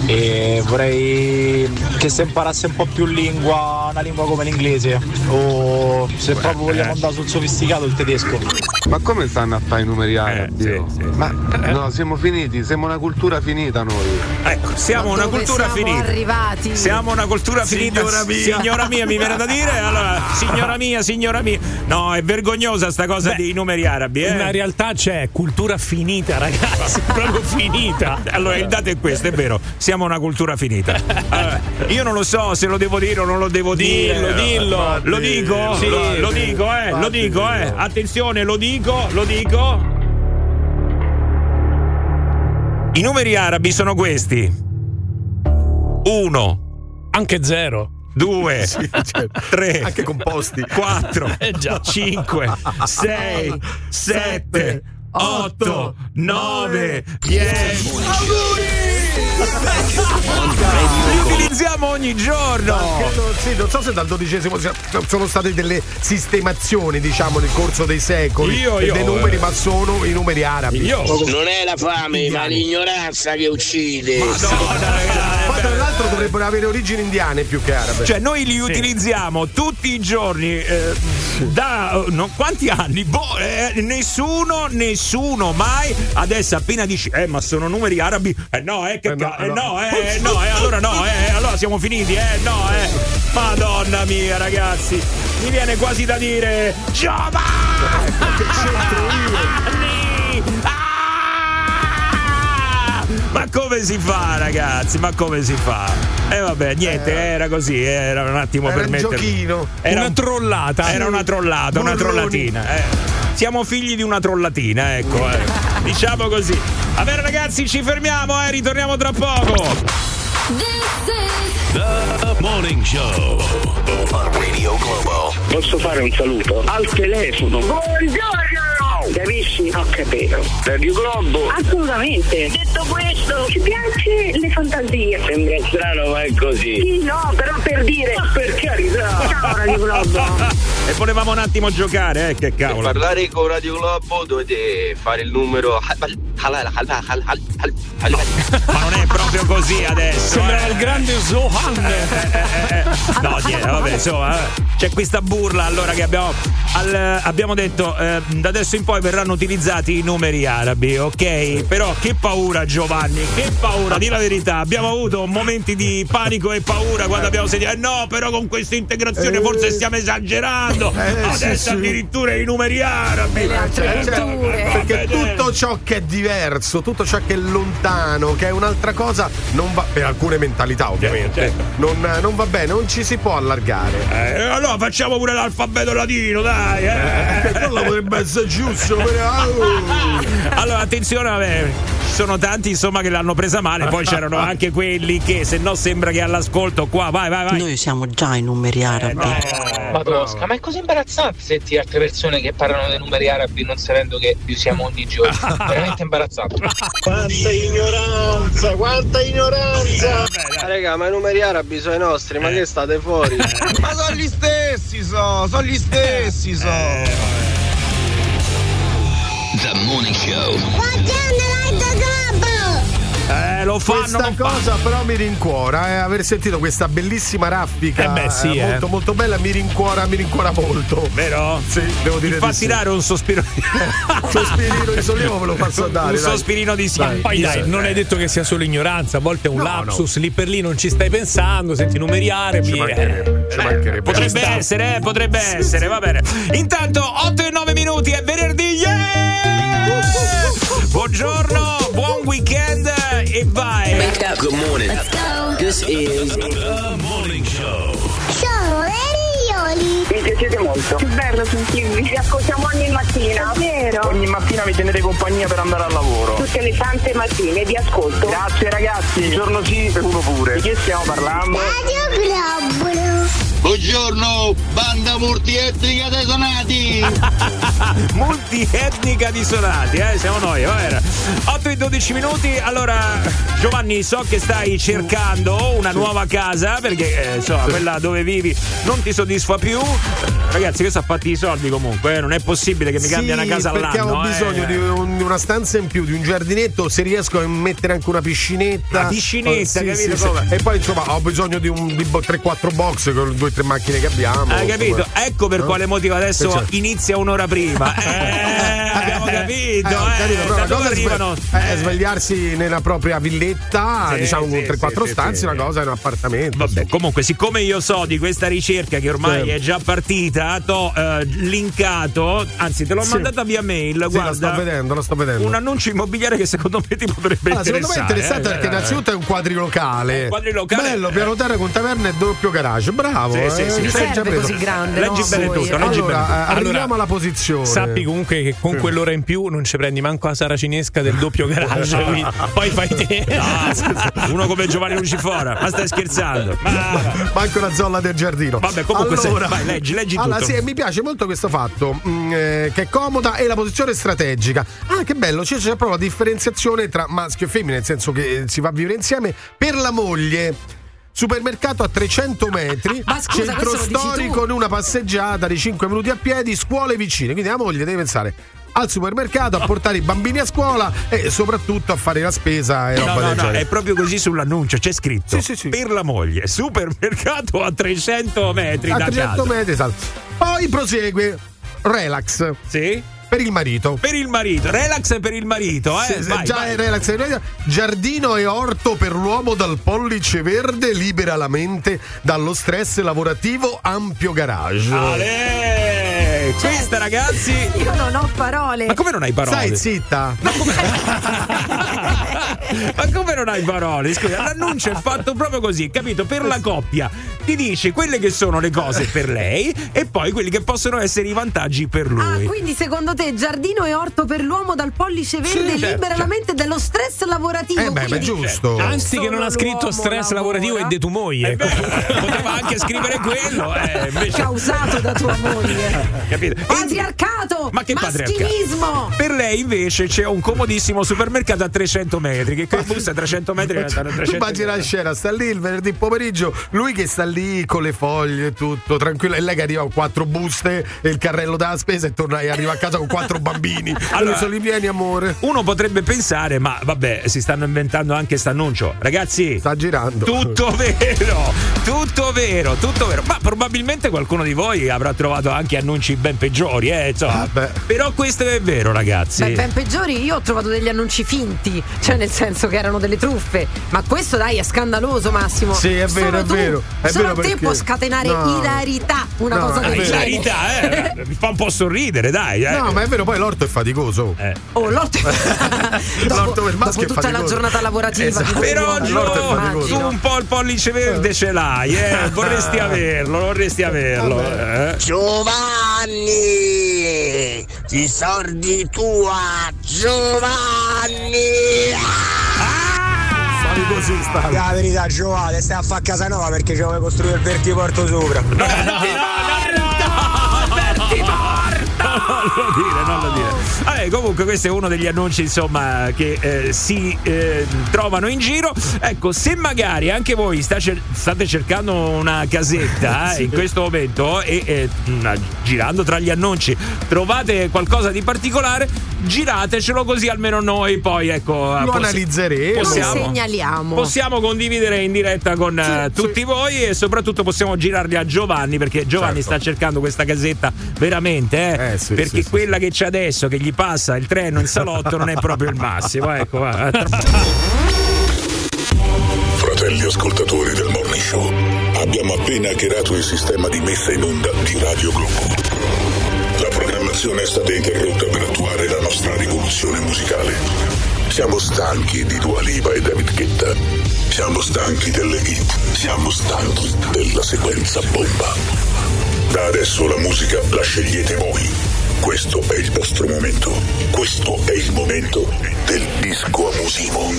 E vorrei che si imparasse un po' più lingua, una lingua come l'inglese. O se proprio vogliamo andare sul sofisticato il tedesco. Ma come stanno a fare i numeri arabi? oh? Ma no, siamo finiti, siamo una cultura finita noi. Ecco, siamo Ma una dove cultura siamo finita. arrivati? Infatti. Siamo una cultura finita. Signora mia. Signora mia, mi viene da dire. Allora, signora mia, signora mia. No, è vergognosa sta cosa Beh, dei numeri arabi, eh. In realtà c'è cultura finita, ragazzi. proprio finita. Allora, il dato è questo, è vero, siamo una cultura finita. Allora, io non lo so se lo devo dire o non lo devo dire. Dillo, dillo. Lo dico? Sì. lo, lo dico, eh, lo dico, eh. Attenzione, lo dico, lo dico. I numeri arabi sono questi. 1, Anche zero. 2, Sì, certo. 3, Anche composti. 4, Eh già. 5, 6, 7, 8, 9, 10. Li utilizziamo ogni giorno. Sì, non so se dal dodicesimo sono state delle sistemazioni, diciamo, nel corso dei secoli Io- io, dei numeri, eh. ma sono i numeri arabi. Io. Non è la fame, ma l'ignoranza che uccide. Poi tra l'altro dovrebbero avere origini indiane più che arabe. Cioè, noi li utilizziamo tutti i giorni eh, da eh, no, quanti anni? Boh, eh, nessuno, nessuno mai. Adesso appena dici, eh, ma sono numeri arabi. Eh no, eh, che Eh no, ca- eh, no. no, eh, eh, no, eh, allora no, eh, allora siamo finiti, eh, no, eh. Madonna mia, ragazzi, mi viene quasi da dire Giovanni! Ah! Ma come si fa, ragazzi? Ma come si fa? E vabbè, niente, era così, era un attimo Era per un mettere. giochino. Era Una un- trollata. Era una trollata, una Burroni. trollatina. eh. Siamo figli di una trollatina, ecco. eh. Diciamo così. Va bene, ragazzi, ci fermiamo, eh, ritorniamo tra poco. The Morning Show on Radio Globo. Posso fare un saluto? Al telefono. Buongiorno! Capisci? Ho capito. Radio Globo. Assolutamente. Detto questo, ci piace le fantasie. Sembra strano, ma è così. Sì, no, però per dire. Per carità. Ciao Radio Globo. E volevamo un attimo giocare, eh, che Per cavolo. parlare con Radio Globo dovete fare il numero. Ma non è proprio così adesso. Sembra eh. il grande Zohan. Eh, No, niente, vabbè, insomma, eh, c'è questa burla allora che abbiamo, al- abbiamo detto eh, da adesso in poi verranno utilizzati i numeri arabi, ok? Però che paura Giovanni, che paura, di la verità. Abbiamo avuto momenti di panico e paura quando abbiamo sentito, eh no, però con questa integrazione forse stiamo esagerando. Eh, Adesso sì, sì. addirittura i numeri arabi. Le altre Eh, culture. va Perché bene. tutto ciò che è diverso, tutto ciò che è lontano, che è un'altra cosa, non va per alcune mentalità ovviamente. certo. Non, non va bene, non ci si può allargare. Eh, allora facciamo pure l'alfabeto latino, dai. Eh. Quello potrebbe essere giusto, però. Allora, attenzione, vabbè, ci sono tanti insomma che l'hanno presa male, poi c'erano anche quelli che se no sembra che all'ascolto qua, vai, vai, vai. Noi siamo già i numeri arabi. Ma Tosca, ma è così imbarazzante sentire altre persone che parlano dei numeri arabi non sapendo che li usiamo ogni giorno. Veramente imbarazzante. Quanta ignoranza, quanta ignoranza! Ah, raga, ma i numeri arabi sono i nostri, ma che state fuori? Ma sono gli stessi, so, sono gli stessi, so. The Morning Show. Eh, lo fanno, Questa non fanno. cosa però mi rincuora, eh, aver sentito questa bellissima raffica Eh beh, sì, eh. molto molto bella mi rincuora, mi rincuora molto. Vero? Sì, devo dire Ti fa di sì. tirare un sospiro. Un sospirino di sollievo ve lo faccio dare. un dai. sospirino di sì. Dai, Poi dai, non è detto che sia solo ignoranza, a volte è un No, lapsus, lì per lì non ci stai pensando, senti i numeri arabi. Ci eh. Ci mancherebbe. Potrebbe essere, eh, potrebbe essere, va bene. Intanto 8 e 9 minuti è venerdì. yeah! Buongiorno, buon weekend e vai. Good morning. This is The Morning Mi piacete molto. Che bello sentirvi. Vi ascoltiamo ogni mattina. Vero? Ogni mattina mi tenete compagnia per andare al lavoro. Tutte le tante mattine vi ascolto. Grazie ragazzi, giorno sì uno pure. Di che stiamo parlando? Radio Globo. Buongiorno, banda multietnica dei sonati! Multietnica di sonati, eh, siamo noi, va bene. 8 e 12 minuti. Allora, Giovanni, so che stai cercando una nuova casa perché eh, insomma, quella dove vivi non ti soddisfa più. Ragazzi, questo ha fatti i soldi comunque, eh, non è possibile che mi cambia una casa perché all'anno. ho bisogno eh. di, un- di una stanza in più, di un giardinetto, se riesco a mettere anche una piscinetta. Una piscinetta, Oh, sì, capito sì, sì. E poi insomma ho bisogno di un di bo- 3-4 box con due tre macchine che abbiamo. Hai capito? insomma. Ecco per No? quale motivo adesso Perciò- inizia un'ora prima. Eh, abbiamo capito. Eh, eh, capito, una dove cosa arrivano? è svegliarsi nella propria villetta, Sì, diciamo con sì, 3-4 sì, stanze, una cosa è un appartamento. Vabbè, comunque, siccome io so di questa ricerca che ormai è già partita, t'ho eh, linkato, anzi te l'ho mandata via mail. Guarda, lo sto vedendo, lo sto vedendo. un annuncio immobiliare che secondo me ti potrebbe Allora, secondo me è interessante eh. perché innanzitutto è un quadrilocale. Un quadrilocale. Bello, piano terra con taverna e doppio garage. Bravo. Sì, sì, sì. mi sei serve così grande, Leggi no? bene tutto, leggi bene Allora, tutto. eh, arriviamo Allora, alla posizione. Sappi comunque che con quell'ora in più non ci prendi manco la saracinesca del doppio garage. quindi poi fai te. Scusa, uno come Giovanni Lucifora, ma stai scherzando? Ma- Manco la zolla del giardino. Vabbè, comunque se- vai, leggi, leggi allora, tutto. sì, mi piace molto questo fatto, mm, eh, che è comoda e la posizione strategica. Ah, che bello, c'è, c'è proprio la differenziazione tra maschio e femmina, nel senso che eh, si va a vivere insieme per la moglie. Supermercato a 300 metri, Ma scusa, centro storico in una passeggiata di 5 minuti a piedi, scuole vicine. Quindi la moglie deve pensare al supermercato, a portare i bambini a scuola e soprattutto a fare la spesa e No, roba no, no, genere. è proprio così sull'annuncio, c'è scritto Sì, sì, sì. per la moglie, supermercato a 300 metri a da 300 casa. metri, esatto. Poi prosegue relax Sì? Per il marito. Per il marito, relax per il marito, eh? Sì, vai, già vai. è relax per il marito. Giardino e orto per l'uomo dal pollice verde, libera la mente dallo stress lavorativo, ampio garage. Ale! Questa ragazzi Io non ho parole. Ma come non hai parole? Stai zitta. Ma come non hai parole? Scusa, l'annuncio è fatto proprio così, capito? Per la coppia. Ti dice quelle che sono le cose per lei e poi quelli che possono essere i vantaggi per Ah, lui. quindi secondo te giardino e orto per l'uomo dal pollice verde Sì, certo, libera la certo. mente dallo stress lavorativo? Eh beh, ma è quindi- giusto. Anzi, che non ha scritto stress lavora. lavorativo e de tu moglie. Eh beh, poteva anche scrivere quello, eh, invece- Causato da tua moglie. capito? Patriarcato! Ma che patriarcato? Per lei invece c'è un comodissimo supermercato a 300 metri. Che che busta a 300 metri diventano 300 Immagina la scena, sta lì il venerdì pomeriggio, lui che sta lì con le foglie e tutto, tranquillo, e lei che arriva con quattro buste e il carrello della spesa e torna e arriva a casa con quattro bambini. Allora- sono li vieni amore. Uno potrebbe pensare, ma vabbè, si stanno inventando anche st'annuncio. Ragazzi, Sta girando. tutto vero, tutto vero, tutto vero. Ma probabilmente qualcuno di voi avrà trovato anche annunci ben peggiori, eh, insomma. Ah. Però questo è vero, ragazzi. Beh, ben peggiori, io ho trovato degli annunci finti, cioè nel senso che erano delle truffe. Ma questo dai è scandaloso, Massimo. Sì, è vero, Solo è vero, è solo vero te perché- può scatenare No. ilarità una No, cosa è del. La genere. verità, eh, mi fa un po' sorridere, dai. Eh. No, ma è vero, poi l'orto è faticoso. Eh. Oh, l'orto dopo, L'orto per il maschio dopo è tutta la faticoso. giornata lavorativa Esatto. è Gio, faticoso. tu un po' il pollice verde ce l'hai, eh. Vorresti averlo, vorresti averlo. Eh. Giovanni, i sordi tua, Giovanni! Così, stavi. La verità, Giovanni, stai a fare casa nuova perché ci vuoi costruire il vertiporto sopra. Non lo dire, non lo dire. Vabbè, comunque questo è uno degli annunci insomma che eh, si eh, trovano in giro. Ecco, se magari anche voi sta cer- state cercando una casetta eh, in questo momento e eh, mh, girando tra gli annunci trovate qualcosa di particolare, giratecelo così almeno noi poi ecco Lo possi- analizzeremo. Lo Possiamo, segnaliamo. possiamo condividere in diretta con eh, tutti voi e soprattutto possiamo girarli a Giovanni perché Giovanni Certo. sta cercando questa casetta veramente eh, Eh, sì, perché sì, sì, quella che c'è adesso che gli passa il treno in salotto non è proprio il massimo ecco va. Fratelli ascoltatori del Morning Show, abbiamo appena hackerato il sistema di messa in onda di Radio Globo. La programmazione è stata interrotta per attuare la nostra rivoluzione musicale. Siamo stanchi di Dua Lipa e David Guetta. Siamo stanchi delle hit. Siamo stanchi della sequenza bomba. Da adesso la musica la scegliete voi. Questo è il vostro momento. Questo è il momento del disco abusivo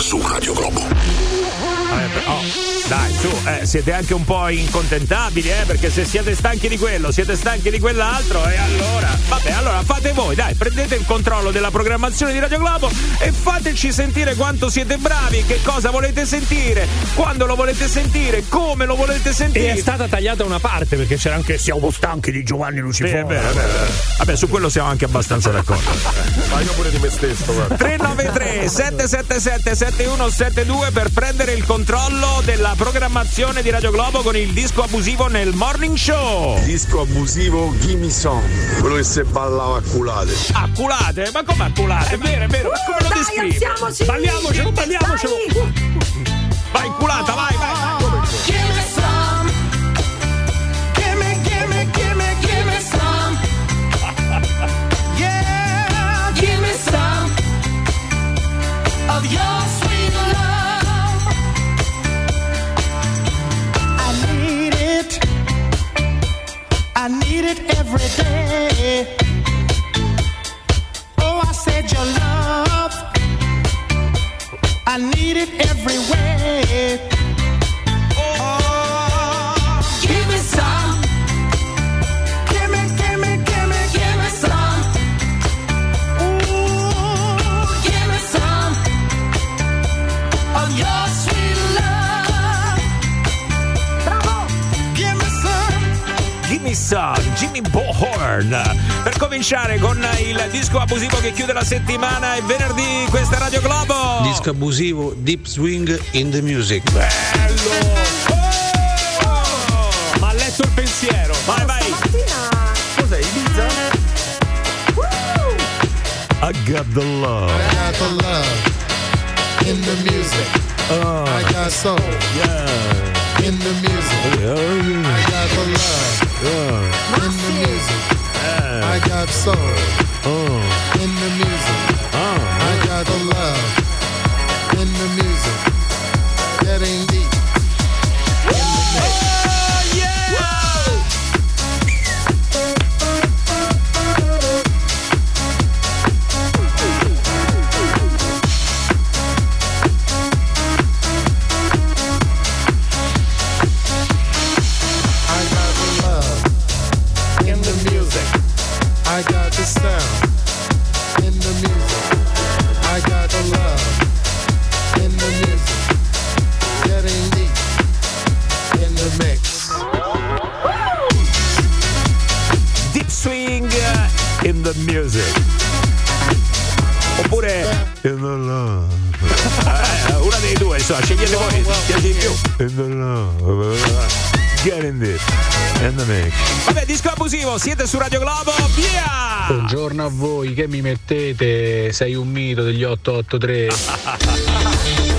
su Radio Globo. Oh, dai su eh, siete anche un po' incontentabili eh, perché se siete stanchi di quello siete stanchi di quell'altro e allora vabbè allora fate voi dai prendete il controllo della programmazione di Radio Globo e fateci sentire quanto siete bravi che cosa volete sentire quando lo volete sentire come lo volete E sentire è stata tagliata una parte perché c'era anche Siamo stanchi di Giovanni Sì, Lucifora. è vero, è vero, è vero. Vabbè, su quello siamo anche abbastanza d'accordo. Ma io pure di me stesso, guarda. 393 777 7172 per prendere il controllo della programmazione di Radio Globo con il disco abusivo nel morning show. Disco abusivo Gimme Song, quello che se ballava a culate. Acculate? Ma come acculate? È vero, è vero, ma come lo Dai, descrivi? alziamoci! Balliamocelo, balliamocelo! Vai, culata, vai, vai, some. Gimme, I need it every day. Oh, I said your love. I need it every way. Jimmy Bohorn. Per cominciare con il disco abusivo che chiude la settimana è venerdì, questa è Radio Globo. Disco abusivo Deep Swing in the Music. Bello! Oh! Ma ha letto il pensiero. Vai, vai! Cos'è Ibiza? I got the love. I got the love in the music. I got soul Yeah. in the music. Yeah. I got the love Yeah. in the music. I got soul Oh. in the music. Siete su Radio Globo, via! Buongiorno a voi, che mi mettete? Sei un mito degli 883.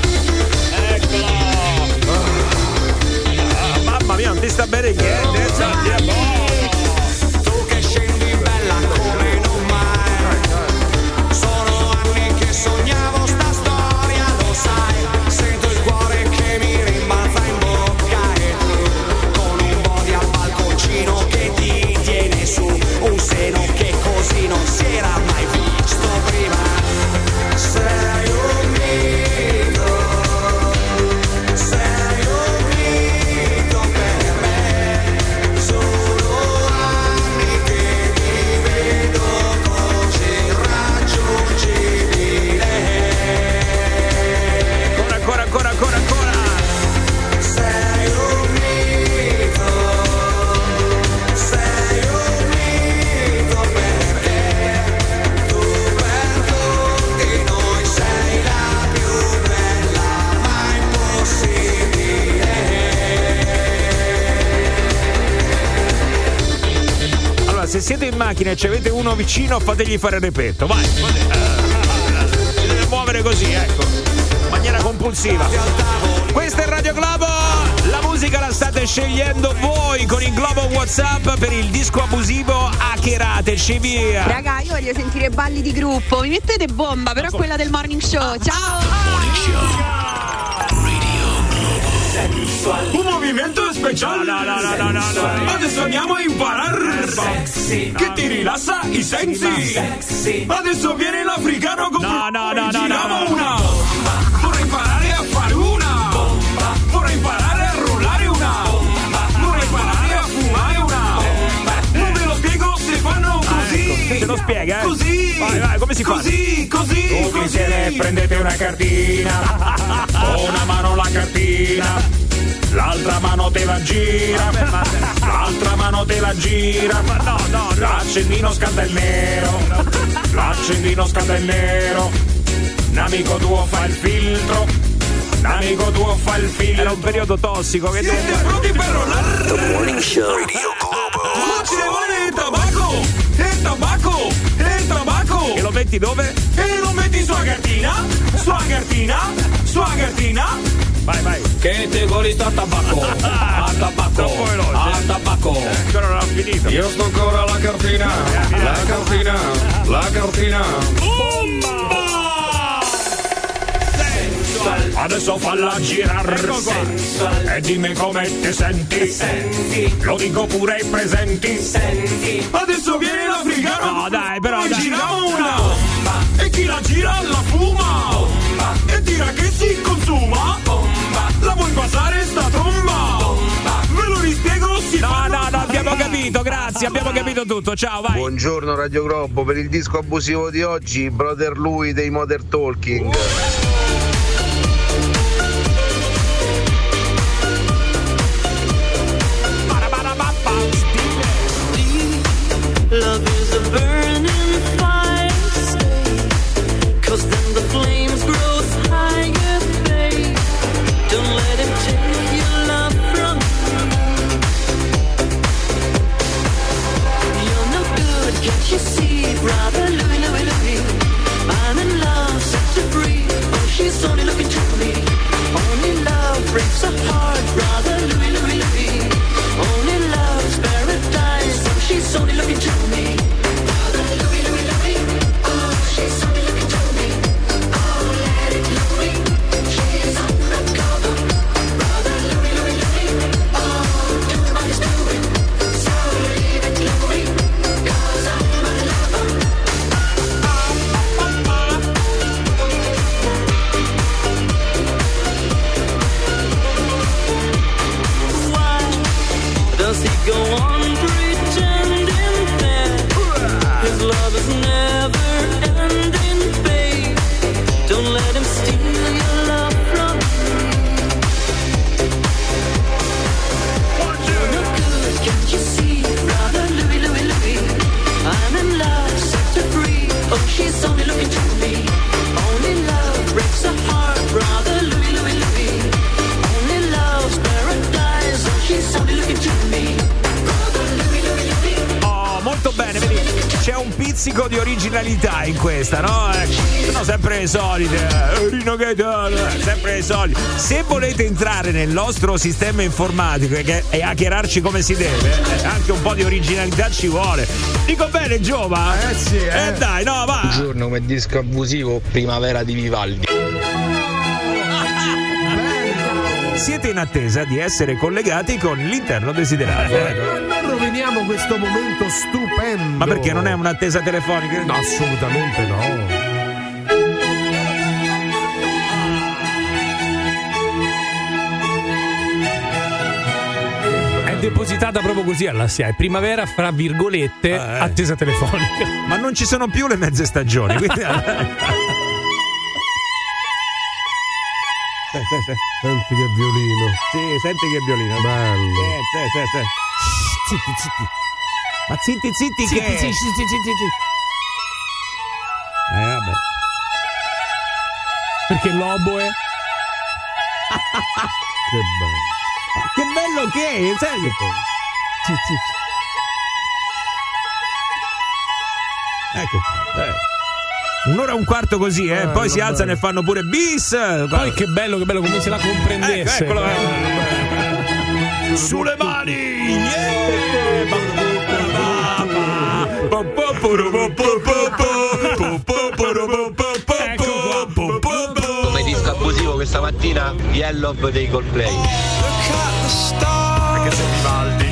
siete in macchina e ci avete uno vicino, fategli fare repetto, vai. Si deve muovere così, ecco. In maniera compulsiva. Questa è Radio Globo. La musica la state scegliendo voi con il Globo WhatsApp per il disco abusivo Hackerateci via. Raga, io voglio sentire balli di gruppo. Mi mettete bomba, però quella del morning show. Ciao! Un movimento speciale. No, no, no, no, no, no. Adesso andiamo a imparare che ti rilassa i sensi. Adesso viene l'africano con No, no, no, no, no. una. Vorrei imparare a fare una. Vorrei imparare a rollare una. Vorrei imparare a fumare una. Non ve lo spiego se fanno così. Te lo spiega, eh? Così. Vai, vai, come si fa? Così, così, Tutti così. insieme prendete una cartina. Con una mano la cartina. L'altra mano te la gira, l'altra mano te la gira, no, no, l'accendino scalda il nero, l'accendino scalda il nero, un amico tuo fa il filtro, un Amico tuo fa il figlio. Era un periodo tossico che Siete pronti per rollare? The Morning Show. Ma ci vuole il tabacco! Il tabacco! Il tabacco! E lo metti dove? E lo metti sulla cartina! Sulla cartina! Sulla cartina! Vai, vai. Che te goli sta tabacco! A tabacco! A tabacco! Eh, ancora non ha finito. Io sto ancora alla cartina! La cartina! La cartina! Adesso falla girare e dimmi come ti senti. Lo dico pure ai presenti. Adesso viene l'africano! No, dai, però, Ne dai. giriamo una! E chi la gira la fuma! E tira che si consuma! Passare sta tromba? Ve lo rispiego, si No, no, no, abbiamo capito, grazie, abbiamo capito tutto. Ciao, vai. Buongiorno Radio Globo, per il disco abusivo di oggi, Brother Lui dei Modern Talking. Love in questa, no? Eh, sono sempre le solite, eh, Rino Gaetano, eh, sempre le solite. Se volete entrare nel nostro sistema informatico e, e hackerarci come si deve, eh, anche un po' di originalità ci vuole. Dico bene, Giova? Eh sì, eh. Eh dai, no, va. Buongiorno come disco abusivo Primavera di Vivaldi. Siete in attesa di essere collegati con l'interno desiderato. Roviniamo questo momento stupendo. Ma perché non è un'attesa telefonica? No, assolutamente no. È depositata proprio così alla SIAE. Primavera, fra virgolette, Eh. attesa telefonica. Ma non ci sono più le mezze stagioni. Quindi... Sì, sì. Senti che violino. Sì, senti che violino. Bello. Sì, sì, sì, sì. Zitti, zitti. Ma zitti, zitti, che? Zitti, zitti, zitti, zitti. Eh, vabbè. Perché l'oboe Che bello. Ma che bello che è, sai? Ecco. eh. Un'ora e un quarto così, eh. Ah, Poi si alzano e fanno pure bis. Poi che bello, che bello, come se la comprendesse. Ecco, eccolo. Sulle mani! Come disco abusivo questa mattina Yellow dei Coldplay. Anche se Vivaldi.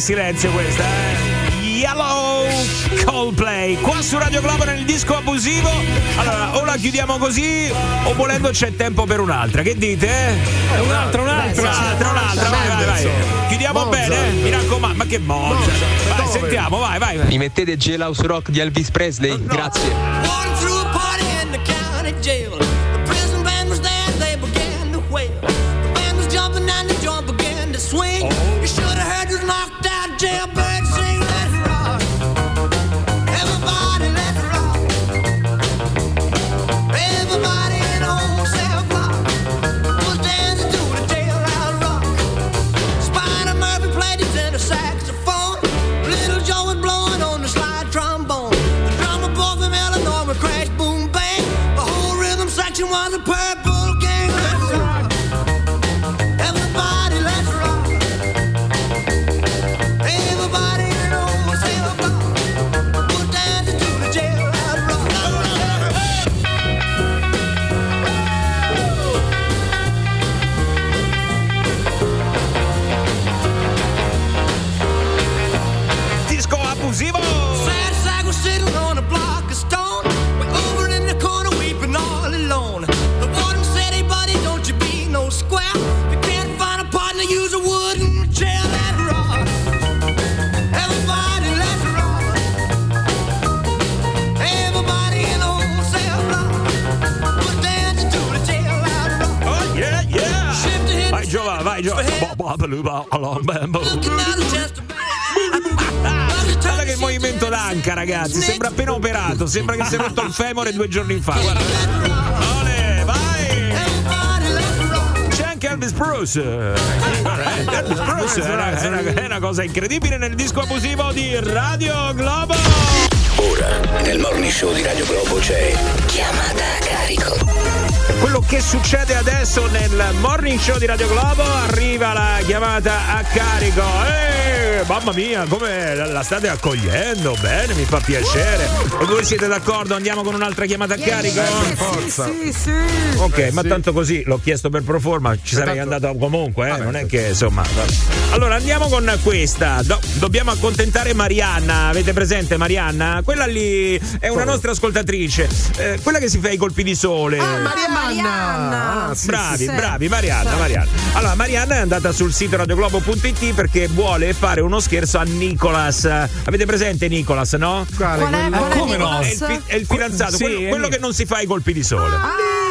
In silenzio questa, eh. Yellow Coldplay qua su Radio Globo nel disco abusivo allora o la chiudiamo così o volendo c'è tempo per un'altra che dite? Eh, un'altra, un'altra un'altra, un'altra vai vai vai chiudiamo Mozart. bene eh? mi raccomando ma che Mozart vai sentiamo vai vai, vai. Mi mettete Jailhouse Rock di Elvis Presley? Grazie. Guarda che movimento d'anca, ragazzi. Sembra appena operato. Sembra che si è rotto il femore due giorni fa. Guarda. Ole, vai! C'è anche Elvis Bruce. Elvis Bruce è una, è una- è una cosa incredibile nel disco abusivo di Radio Globo. Ora, nel morning show di Radio Globo c'è chiamata a carico. Quello che succede adesso nel morning show di Radio Globo arriva la chiamata a carico. Eh, mamma mia, come la, la state accogliendo? Bene, mi fa piacere. E voi siete d'accordo? Andiamo con un'altra chiamata a carico? Forza. Sì, sì. Ok, ma tanto così l'ho chiesto per pro forma, ci sarei tanto- andato comunque, eh? non è che insomma. Allora andiamo con questa. Do- dobbiamo accontentare Marianna. Avete presente Marianna? Quella lì è una nostra ascoltatrice, eh, quella che si fa i colpi di sole. Marianna. Marianna. Ah, sì, bravi, sì. bravi, Marianna, Marianna. Allora, Marianna è andata sul sito radioglobo.it perché vuole fare uno scherzo a Nicolas. Avete presente Nicolas, no? Quale? Qual è, qual è come no? Nicolas? È il, fi- è il fidanzato, Sì, quello, quello che non si fa i colpi di sole.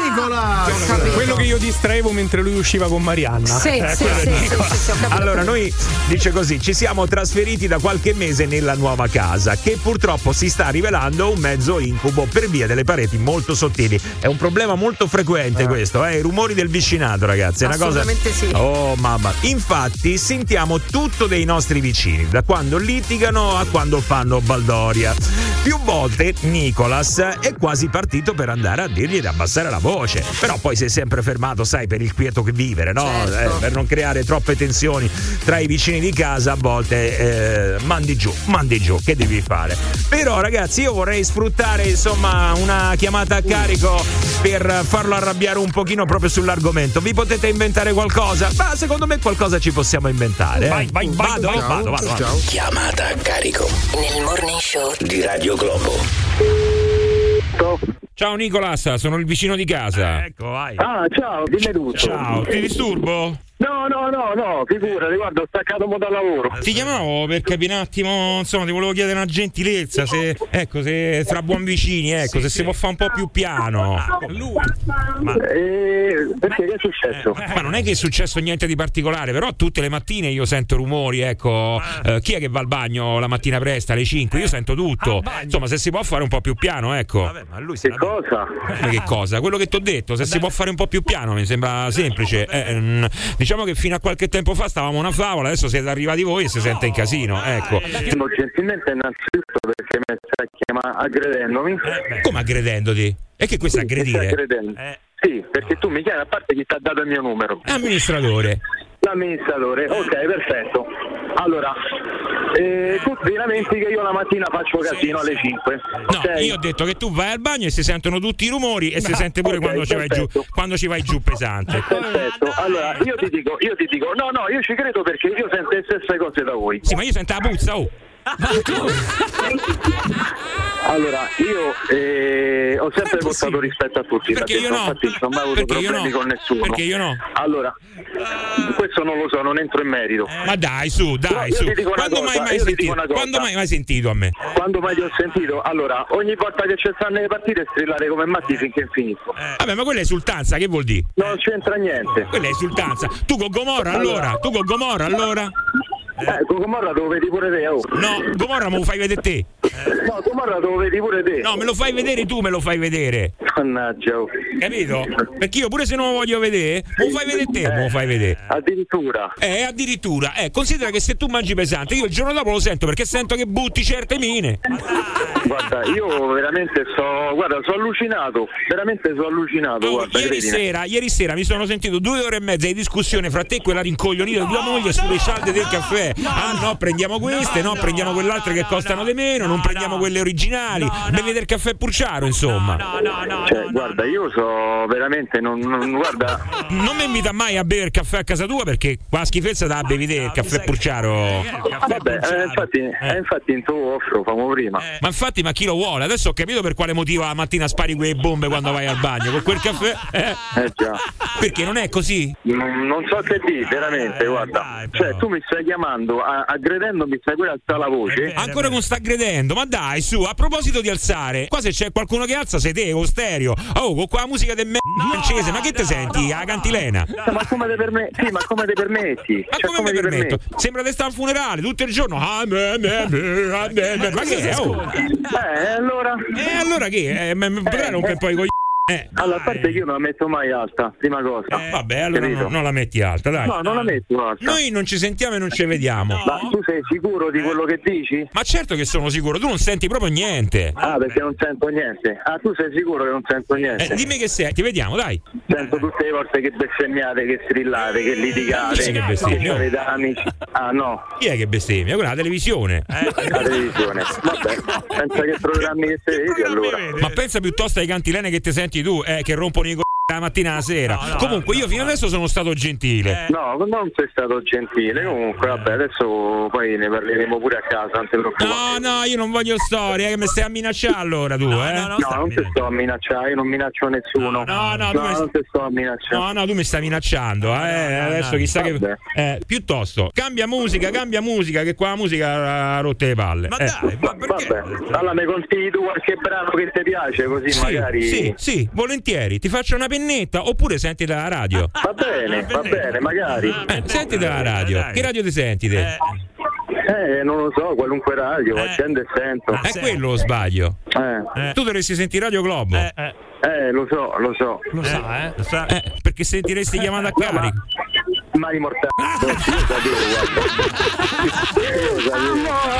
Nicola. Quello che io distraevo mentre lui usciva con Marianna. Sì, Eh, sì, sì, sì. Allora, noi dice così: ci siamo trasferiti da qualche mese nella nuova casa, che purtroppo si sta rivelando un mezzo incubo per via delle pareti molto sottili. È un problema molto frequente questo, eh? I rumori del vicinato, ragazzi. È una cosa. Sì. Oh, mamma. Infatti, sentiamo tutto dei nostri vicini, da quando litigano a quando fanno baldoria. Più volte Nicolas è quasi partito per andare a dirgli di abbassare la voce, però poi si è sempre fermato, sai, per il quieto che vivere, no? Certo. Eh, per non creare troppe tensioni tra i vicini di casa, a volte eh, mandi giù, mandi giù, che devi fare? Però ragazzi, io vorrei sfruttare insomma una chiamata a carico per farlo arrabbiare un pochino proprio sull'argomento. Vi potete inventare qualcosa? Ma secondo me qualcosa ci possiamo inventare. eh. Vai, vai, vai, vado, vai. vado, vado, vado. Chiamata a carico. Nel morning show di Radio Globo. Ciao Nicolas, sono il vicino di casa. ecco, vai. Ah, ciao, dimmi tutto. Ciao, ti disturbo? No, no, no, no, figurati, guarda, ho staccato mo dal lavoro. Ti chiamavo per capire un attimo, insomma, ti volevo chiedere una gentilezza, se, ecco, se tra buon vicini, ecco, se si può fare un po' più piano. Lui. Ma, Eh, perché che è successo? ma non è che è successo niente di particolare, però tutte le mattine io sento rumori, ecco, eh, chi è che va al bagno la mattina presto alle 5? Io sento tutto. Insomma, se si può fare un po' più piano, ecco. ma lui Che cosa? Ma che cosa? Quello che ti ho detto, se si può fare un po' più piano mi sembra semplice. Eh, mm, diciamo che fino a qualche tempo fa stavamo una favola, adesso siete arrivati voi e si sente in casino. Ecco. No, gentilmente innanzitutto perché mi stai chiamando aggredendomi. Come aggredendoti? E che questo stai aggredire? Sì, perché tu mi chiami a parte chi ti ha dato il mio numero. Amministratore. L'amministratore, ok, perfetto. Allora, eh, tu ti lamenti che io la mattina faccio casino alle 5. No, io ho detto che tu vai al bagno e si sentono tutti i rumori e si sente pure ok, quando, ci vai giù, quando ci vai giù pesante. Perfetto, allora io ti dico, io ti dico, no, no, io ci credo perché io sento le stesse cose da voi. Sì, ma io sento la puzza, oh. Allora, io eh, ho sempre portato rispetto a tutti, Perché io no? infatti non ho mai avuto Perché io problemi no? con nessuno. Perché io no? Allora, questo non lo so, non entro in merito. Ma dai, su, dai, su. Quando cosa, mai mai sentito? Quando mai mai sentito a me? Quando mai ti ho sentito? Allora, ogni volta che ci stanno le partite strillare come matti finché finisco. Vabbè, ma quella è esultanza, che vuol dire? Non c'entra niente. Quella è esultanza. Tu con Gomorra allora? Tu con Gomorra allora? Eh, con Gomorra lo vedi pure te, oh. No, Gomorra me lo fai vedere te. No, Gomorra lo vedi pure te. No, me lo fai vedere tu, me lo fai vedere. Mannaggia, oh. Capito? Perché io pure se non lo voglio vedere, me lo fai vedere te, me lo fai vedere. Addirittura. Eh, addirittura. Eh, considera che se tu mangi pesante, io il giorno dopo lo sento perché sento che butti certe mine. Guarda, io veramente sto. Guarda, sono allucinato. Veramente sono allucinato. guarda, Ieri credimi. sera, ieri sera mi sono sentito due ore e mezza di discussione fra te e quella rincoglionita di tua moglie sulle cialde del caffè. Ah no, prendiamo queste, no, prendiamo quell'altre che costano di meno, non prendiamo quelle originali. Bevi del caffè purciaro, insomma. Cioè, guarda, io so veramente. Non, non- guarda, Non mi invita mai a bere il caffè a casa tua perché qua schifezza da bevi il caffè purciaro. vabbè, eh, infatti, eh, infatti in tuo offro, famo prima. Ma infatti, ma chi lo vuole? Adesso ho capito per quale motivo la mattina spari quelle bombe quando vai al bagno. Con quel caffè. Eh? Eh già. Perché non è così? Non, non so che dire, veramente, guarda. Cioè, tu mi stai chiamando, a- aggredendomi, stai pure a alzare la voce. Ancora non sta aggredendo, ma dai, su, a proposito di alzare, qua se c'è qualcuno che alza sei te, con stereo. Oh, con quella musica del me francese, ma che te senti? La cantilena? Eh, Ma come te permetti? Sì, ma come te permetti? Ma Cioè, come mi ti permetto? permetti? Sembra di stare al funerale tutto il giorno. Ah, me, me, me, ah, me, me. Ma che è? Oh? Eh, allora. E allora che? Eh, me- potrai rompere poi con eh. Allora, a parte che io non la metto mai alta, prima cosa. Vabbè, allora Capito? no- non la metti alta, dai. No, non la metto alta. Noi non ci sentiamo e non ci vediamo. Ma tu sei sicuro di quello che dici? Ma certo che sono sicuro, tu non senti proprio niente. Ah, perché non sento niente. Ah, tu sei sicuro che non sento niente? Eh, dimmi che senti, vediamo, dai. Sento tutte le volte che bestemmiate, che strillate, che litigate. Chi che bestemmia? Che da amici. Ah, no, Chi è che bestemmia? Quella la televisione. la televisione. Vabbè, pensa che programmi che vedi allora. Ma pensa piuttosto ai cantilene che ti senti tu, eh, che rompono i co- la mattina alla sera. Comunque, io fino adesso sono stato gentile. No, non sei stato gentile. Comunque, vabbè, adesso poi ne parleremo pure a casa. No, no, io non voglio storie, eh, che mi stai a minacciare allora tu, eh? No, non ti sto a minacciare, io non minaccio nessuno. No, no, tu mi- non ti sto a minacciare. No, no, tu mi stai minacciando, eh. Adesso chissà che. Eh, piuttosto, cambia musica, cambia musica, che qua la musica ha rotte le palle. Ma dai, Ma Vabbè, allora mi consigli tu qualche brano che ti piace, così Sì, magari. sì, sì, volentieri. Ti faccio una pennetta oppure senti dalla radio. Va bene, va bene, magari. Eh, senti dalla radio. Che radio ti senti te? Eh, non lo so, qualunque radio, accendo e sento. È quello lo sbaglio. Eh. Tu dovresti sentire Radio Globo. Eh, Eh, lo so, lo so. Lo sa, eh? Lo sa. perché sentiresti chiamata a carico. Mani mortali. Io sapevo, guarda.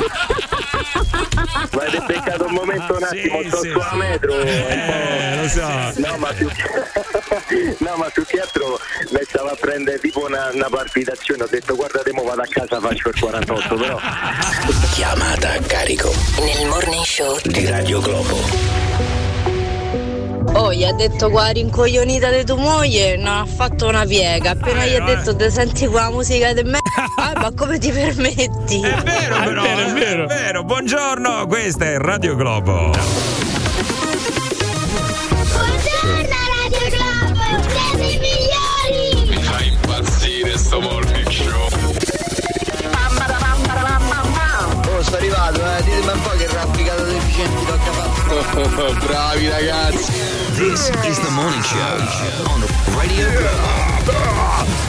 Ma avete beccato un momento un attimo, sto su a metro. Eh, lo so. No, ma più che, no, ma più che altro lei stava a prendere tipo una, una palpitazione. Ho detto guardate, mo vado a casa, faccio il 48, però. Chiamata a carico Nel morning show di Radio Globo. Oh, gli ha detto qua rincoglionita di tua moglie, non ha fatto una piega. Appena gli ha detto te senti quella musica di me. Ah, ma come ti permetti? È vero, però, è vero, è vero. Buongiorno, questa è Radio Globo. Buongiorno Radio Globo, siete i migliori! Mi fa impazzire sto morning show. Oh, sto arrivato, eh. Ditemi un po' che rafficato deficiente tocca fare. Bravi ragazzi. This is the morning show on Radio Globo.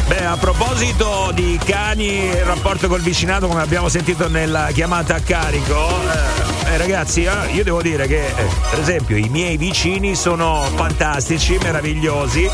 Beh, a proposito di cani e il rapporto col vicinato, come abbiamo sentito nella chiamata a carico, eh, eh, ragazzi, eh, io devo dire che, eh, per esempio, i miei vicini sono fantastici, meravigliosi,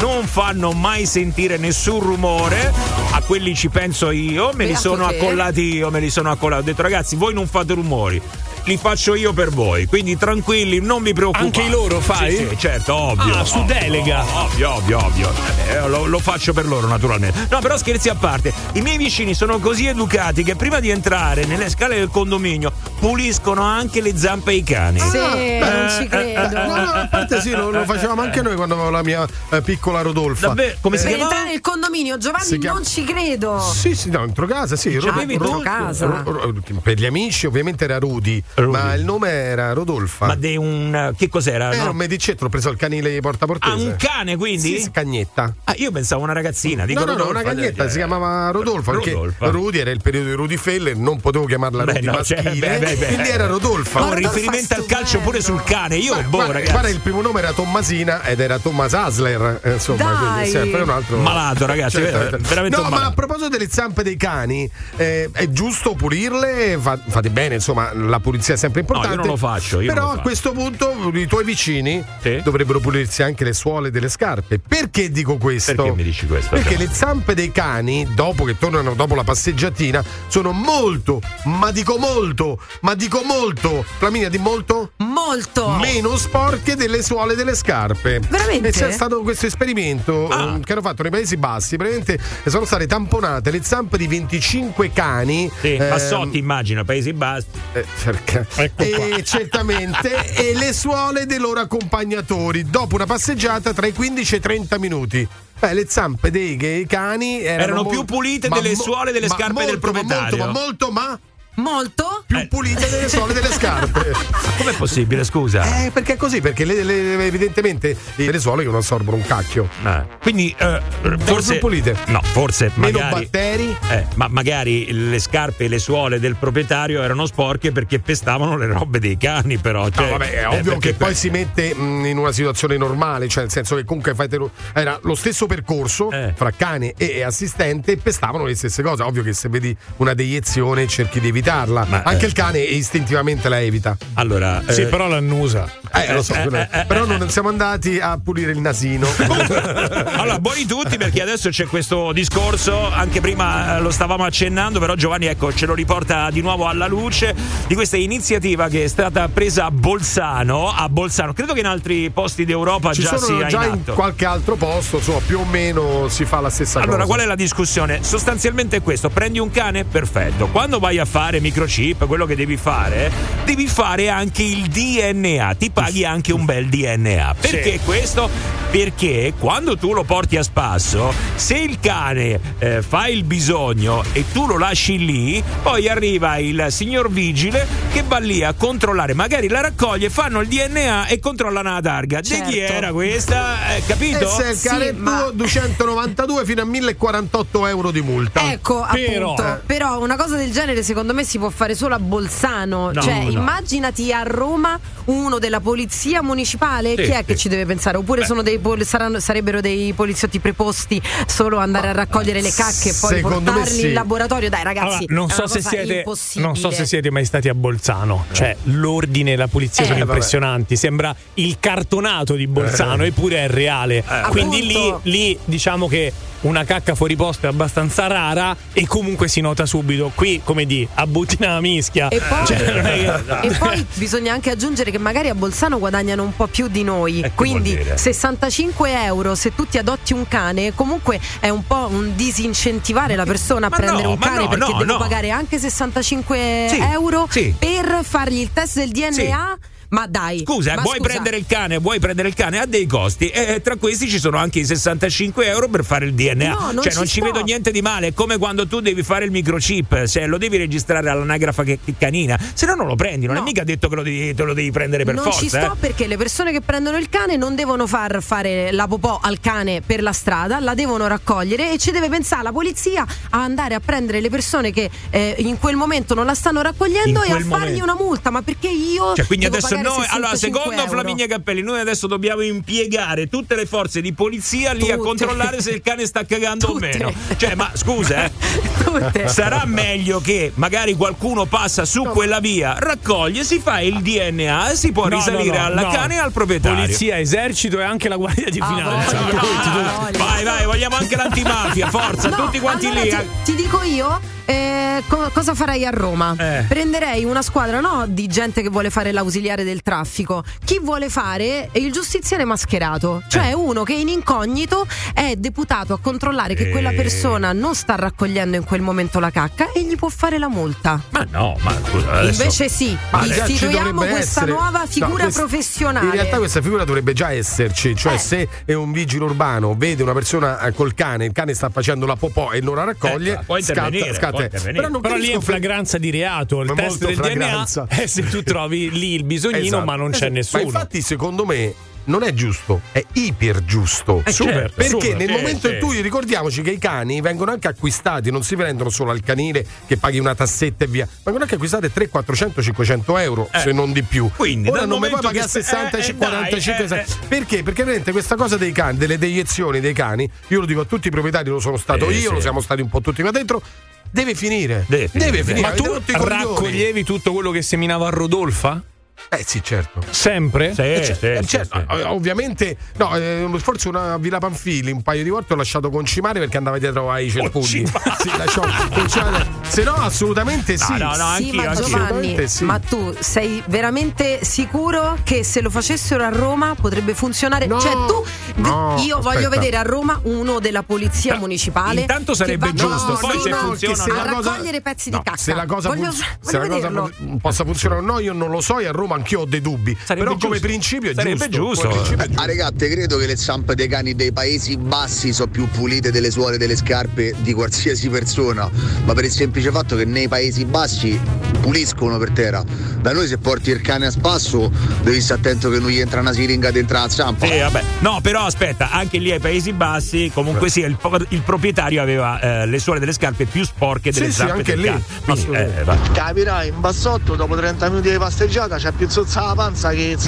non fanno mai sentire nessun rumore, a quelli ci penso io, me li Beato sono te. accollati io, me li sono accollati. Ho detto, ragazzi, voi non fate rumori. Li faccio io per voi. Quindi tranquilli, non vi preoccupate. Anche i loro fai? Sì, sì, certo, ovvio. Ah, su ovvio, delega. Ovvio, ovvio, ovvio. Eh, lo, lo faccio per loro, naturalmente. No, però scherzi a parte. I miei vicini sono così educati che prima di entrare nelle scale del condominio puliscono anche le zampe ai cani. Sì, non ci credo. No, no, a parte sì, lo, lo facevamo anche noi quando avevo la mia eh, piccola Rodolfa. Davvero? Come si Per chiamava? entrare nel condominio, Giovanni, chiama- non ci credo. Sì, sì, no, entro casa, sì. Ci avevi Ro- tu? casa? Ro- Ro- per gli amici ovviamente era Rudy, ma il nome era Rodolfa. Ma di un. Che cos'era? Era no? un medicetto, l'ho preso al canile di Porta Portese. Ah, un cane quindi? Sì, cagnetta. Ah, io pensavo una ragazzina. Dico no, no, no, Rodolfo, una cagnetta, eh, si chiamava Rodolfo, perché Rodolfo. Rudy era il periodo di Rudy Feller, non potevo chiamarla Beh, Rudy no, cioè, maschile, beh, beh, beh. quindi era Rodolfa. Con riferimento al calcio pure sul cane. Io, boh, Guarda, ragazzi. guarda, il primo nome era Tommasina ed era Thomas Hasler, eh, insomma, Dai! quindi sempre un altro Malato, ragazzi, Certo, ver- veramente No, un ma a proposito delle zampe dei cani, eh, è giusto pulirle, fa- fate bene, insomma, la pulizia è sempre importante. io non lo faccio, io Però lo a faccio. questo punto i tuoi vicini dovrebbero pulirsi anche le suole delle scarpe. Perché dico questo? Perché mi dici questo? Perché le zampe dei cani, dopo che tornano dopo la passeggiatina, sono molto, ma dico molto, ma dico molto, Flaminia di molto? Molto. Meno sporche delle suole delle scarpe. Veramente? E c'è stato questo esperimento Ah. um, che hanno fatto nei Paesi Bassi. Praticamente sono state tamponate le zampe di 25 cani. Sì, ehm, Bassotti, immagino, Paesi Bassi. eh, perché- Ecco e certamente e le suole dei loro accompagnatori dopo una passeggiata tra i 15 e i 30 minuti. Beh, le zampe dei dei cani erano, Erano più pulite delle mo- suole delle scarpe molto, del proprietario. Ma molto, ma molto, ma Molto? più pulite delle suole delle scarpe. Com'è possibile, scusa? Eh, perché è così? Perché le- le- evidentemente le suole che non assorbono un cacchio. Eh, Quindi eh, forse più pulite. No, forse Meno magari batteri. eh, ma magari le scarpe e le suole del proprietario erano sporche perché pestavano le robe dei cani, però. Cioè, No, vabbè, è eh, ovvio che poi per- si mette mh, in una situazione normale, cioè nel senso che comunque fate lo- era lo stesso percorso Eh. fra cane e, e assistente e pestavano le stesse cose. Ovvio che se vedi una deiezione cerchi di evitarla. Ma, Anche eh. il cane istintivamente la evita. Allora, Sì, eh, però l'annusa. Eh, lo so, eh, però- eh, eh, però eh, non siamo andati a pulire il nasino. Allora, buoni tutti perché adesso c'è questo discorso, anche prima lo stavamo accennando, però Giovanni ecco, ce lo riporta di nuovo alla luce di questa iniziativa che è stata presa a Bolzano, a Bolzano. Credo che in altri posti d'Europa Ci già sono sia già in in qualche altro posto, insomma, più o meno si fa la stessa Allora, cosa. qual è la discussione? Sostanzialmente è questo: prendi un cane? Perfetto. Quando vai a fare microchip, quello che devi fare, devi fare anche il DNA. Ti paghi anche un bel DNA. Perché questo? Perché quando tu lo porti a spasso, se il cane eh, fa il bisogno e tu lo lasci lì, poi arriva il signor vigile che va lì a controllare, magari la raccoglie, fanno il DNA e controllano la targa. Di chi Certo. era questa? Eh, capito? E se il Sì, cane è ma- tuo, 292 fino a 1048 euro di multa. Ecco, Però- appunto. Però una cosa del genere secondo me si può fare solo a Bolzano. No, cioè, no. immaginati a Roma uno della polizia municipale. Sì, Chi è sì. che ci deve pensare? Oppure sono dei pol- saranno- sarebbero dei poliziotti preposti solo andare a raccogliere le cacche e poi portarli sì. in laboratorio? Dai, ragazzi. Allora, non, è so una se cosa siete, non so se siete mai stati a Bolzano. Cioè, l'ordine e la pulizia Eh, sono vabbè. impressionanti. Sembra il cartonato di Bolzano, eppure è reale. Quindi lì, lì diciamo che una cacca fuori posto è abbastanza rara e comunque si nota subito. Qui, come di, a buttina la mischia. E poi, Cioè, che- e poi bisogna anche aggiungere che magari a Bolzano guadagnano un po' più di noi. che Quindi vuol dire? 65 euro se tu ti adotti un cane, comunque è un po' un disincentivare la persona a Ma prendere no, un cane no, perché no, devo no. pagare anche 65 Sì, euro sì. per fargli il test del DNA. Ma dai, Scusa, eh, ma vuoi scusa. prendere il cane? Vuoi prendere il cane? Ha dei costi. E tra questi ci sono anche i 65 euro per fare il DNA. No, non cioè, ci non ci sto. vedo niente di male. È come quando tu devi fare il microchip. Cioè, lo devi registrare all'anagrafa che, che canina. Se no, non lo prendi. Non No. è mica detto che lo devi- te lo devi prendere per non forza. ci sto eh. perché le persone che prendono il cane non devono far fare la popò al cane per la strada, la devono raccogliere e ci deve pensare la polizia a andare a prendere le persone che eh, in quel momento non la stanno raccogliendo In e a fargli momento. una multa. Ma perché io. Cioè, quindi adesso noi, allora, 65 secondo euro? Flaminia Cappelli, noi adesso dobbiamo impiegare tutte le forze di polizia lì a Tutte. controllare se il cane sta cagando Tutte. o meno. Cioè, ma scusa, eh. Tutte. Sarà meglio che magari qualcuno passa su quella via, raccoglie, si fa il DNA e si può No, risalire no, no, alla no. cane e al proprietario. Polizia, esercito e anche la guardia di Ah, finanza. voglia, Tutti, tutti. ah, voglia. Vai, vai, vogliamo anche l'antimafia, forza, No, tutti quanti allora lì. Ti, eh. ti dico io eh, co- cosa farei a Roma? Eh. Prenderei una squadra no di gente che vuole fare l'ausiliare del traffico, chi vuole fare il giustiziere mascherato, cioè Eh. uno che in incognito è deputato a controllare che quella Eh. persona non sta raccogliendo in quel momento la cacca e gli può fare la multa. Ma no, ma scusa, adesso- Invece sì, Ma istituiamo questa essere- nuova No, figura questa- professionale. In realtà questa figura dovrebbe già esserci, cioè Eh. se è un vigile urbano, vede una persona eh, col cane, il cane sta facendo la popò e non la raccoglie, Eh, può scatta, scatta. Però, non Però lì è capisco flagranza di reato. Il Ma test del flagranza. DNA è se tu trovi lì il bisognino, Esatto, ma non c'è esatto. nessuno. Ma infatti, secondo me. Non è giusto, è iper giusto. Eh, super, perché super, nel momento sì. in cui ricordiamoci che i cani vengono anche acquistati, non si prendono solo al canile che paghi una tassetta e via, vengono anche acquistate 3, 400, 500 euro, se non di più. Eh. Quindi, Ora dal non mi puoi momento pagare che- 60, eh, eh, 45, dai, eh, perché? Perché veramente questa cosa dei cani, delle deiezioni dei cani, io lo dico a tutti i proprietari, lo sono stato Eh, io, sì. lo siamo stati un po' tutti qua dentro. Deve finire. Deve finire. Ma avete tu raccoglievi tutto quello che seminava a Rodolfa? Eh sì, certo. Sempre? Sì, Eh, sì, cioè, sì, certo, sì. eh, ovviamente, no, eh, forse una a Villa Panfili un paio di volte ho lasciato concimare perché andava dietro ai cepugli. Sì, lasciò concimare. Se no, assolutamente sì. no, no, sì, anch'io, ma anch'io. Giovanni, sì. ma tu sei veramente sicuro che se lo facessero a Roma potrebbe funzionare? No, cioè, tu, no, io voglio aspetta. vedere a Roma uno della polizia municipale. intanto sarebbe va giusto, no, poi no, se no, funziona se- no. a cosa- raccogliere pezzi No, di cacca. Se la cosa, voglio, funz- voglio se la cosa possa funzionare o no, io non lo so. E a Roma anch'io ho dei dubbi. Sarebbe Però, come giusto. principio è Sarebbe giusto. giusto. Come principio è giusto. Ah, regate, credo che le zampe dei cani dei paesi bassi sono più pulite delle suole delle scarpe di qualsiasi persona, ma per il semplice fatto che nei paesi bassi puliscono per terra. Da noi se porti il cane a spasso devi stare attento che non gli entra una siringa dentro la zampa. Sì, vabbè. No, però aspetta, anche lì ai Paesi Bassi, comunque sia, il, po- il proprietario aveva eh, le suole delle scarpe più sporche delle Sì, sì, zampe anche del lì. cane. Quindi, eh. Capirai, in bassotto dopo 30 minuti di passeggiata c'è più zozza la panza che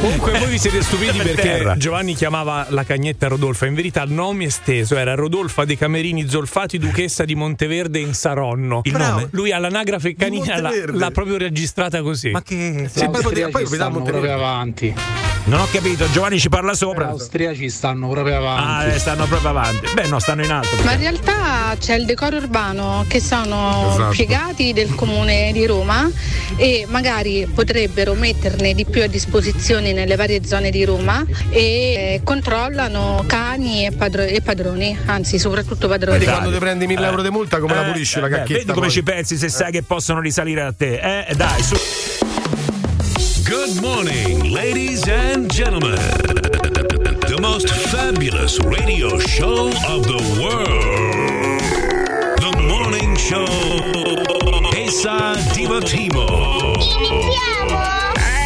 Comunque voi vi siete stupiti Per perché terra. Giovanni chiamava la cagnetta Rodolfa, in verità il nome esteso era Rodolfa dei Camerini Zolfati, duchessa di Monteverde in Saronno. Il nome? Lui all'anagrafe canina l'ha, l'ha proprio registrata così. Ma che. Sì, poi poi vedrà Montenegro. avanti. Non ho capito, Giovanni ci parla sopra. austriaci stanno proprio Ah, eh, stanno proprio avanti. Beh, no, stanno in alto. Ma in realtà c'è il decoro urbano che sono Esatto. piegati del comune di Roma e magari potrebbero metterne di più a disposizione nelle varie zone di Roma e eh, controllano cani e, padro- e padroni, anzi soprattutto padroni. Vedi quando ti prendi 1000 euro di multa come la Eh, pulisci la eh, beh, cacchetta? Vedi come poi? ci pensi se sai che possono risalire a te. Eh, dai, su. Good morning, ladies and gentlemen. The most fabulous radio show of the world. The morning show. Esa Divotivo. Eh,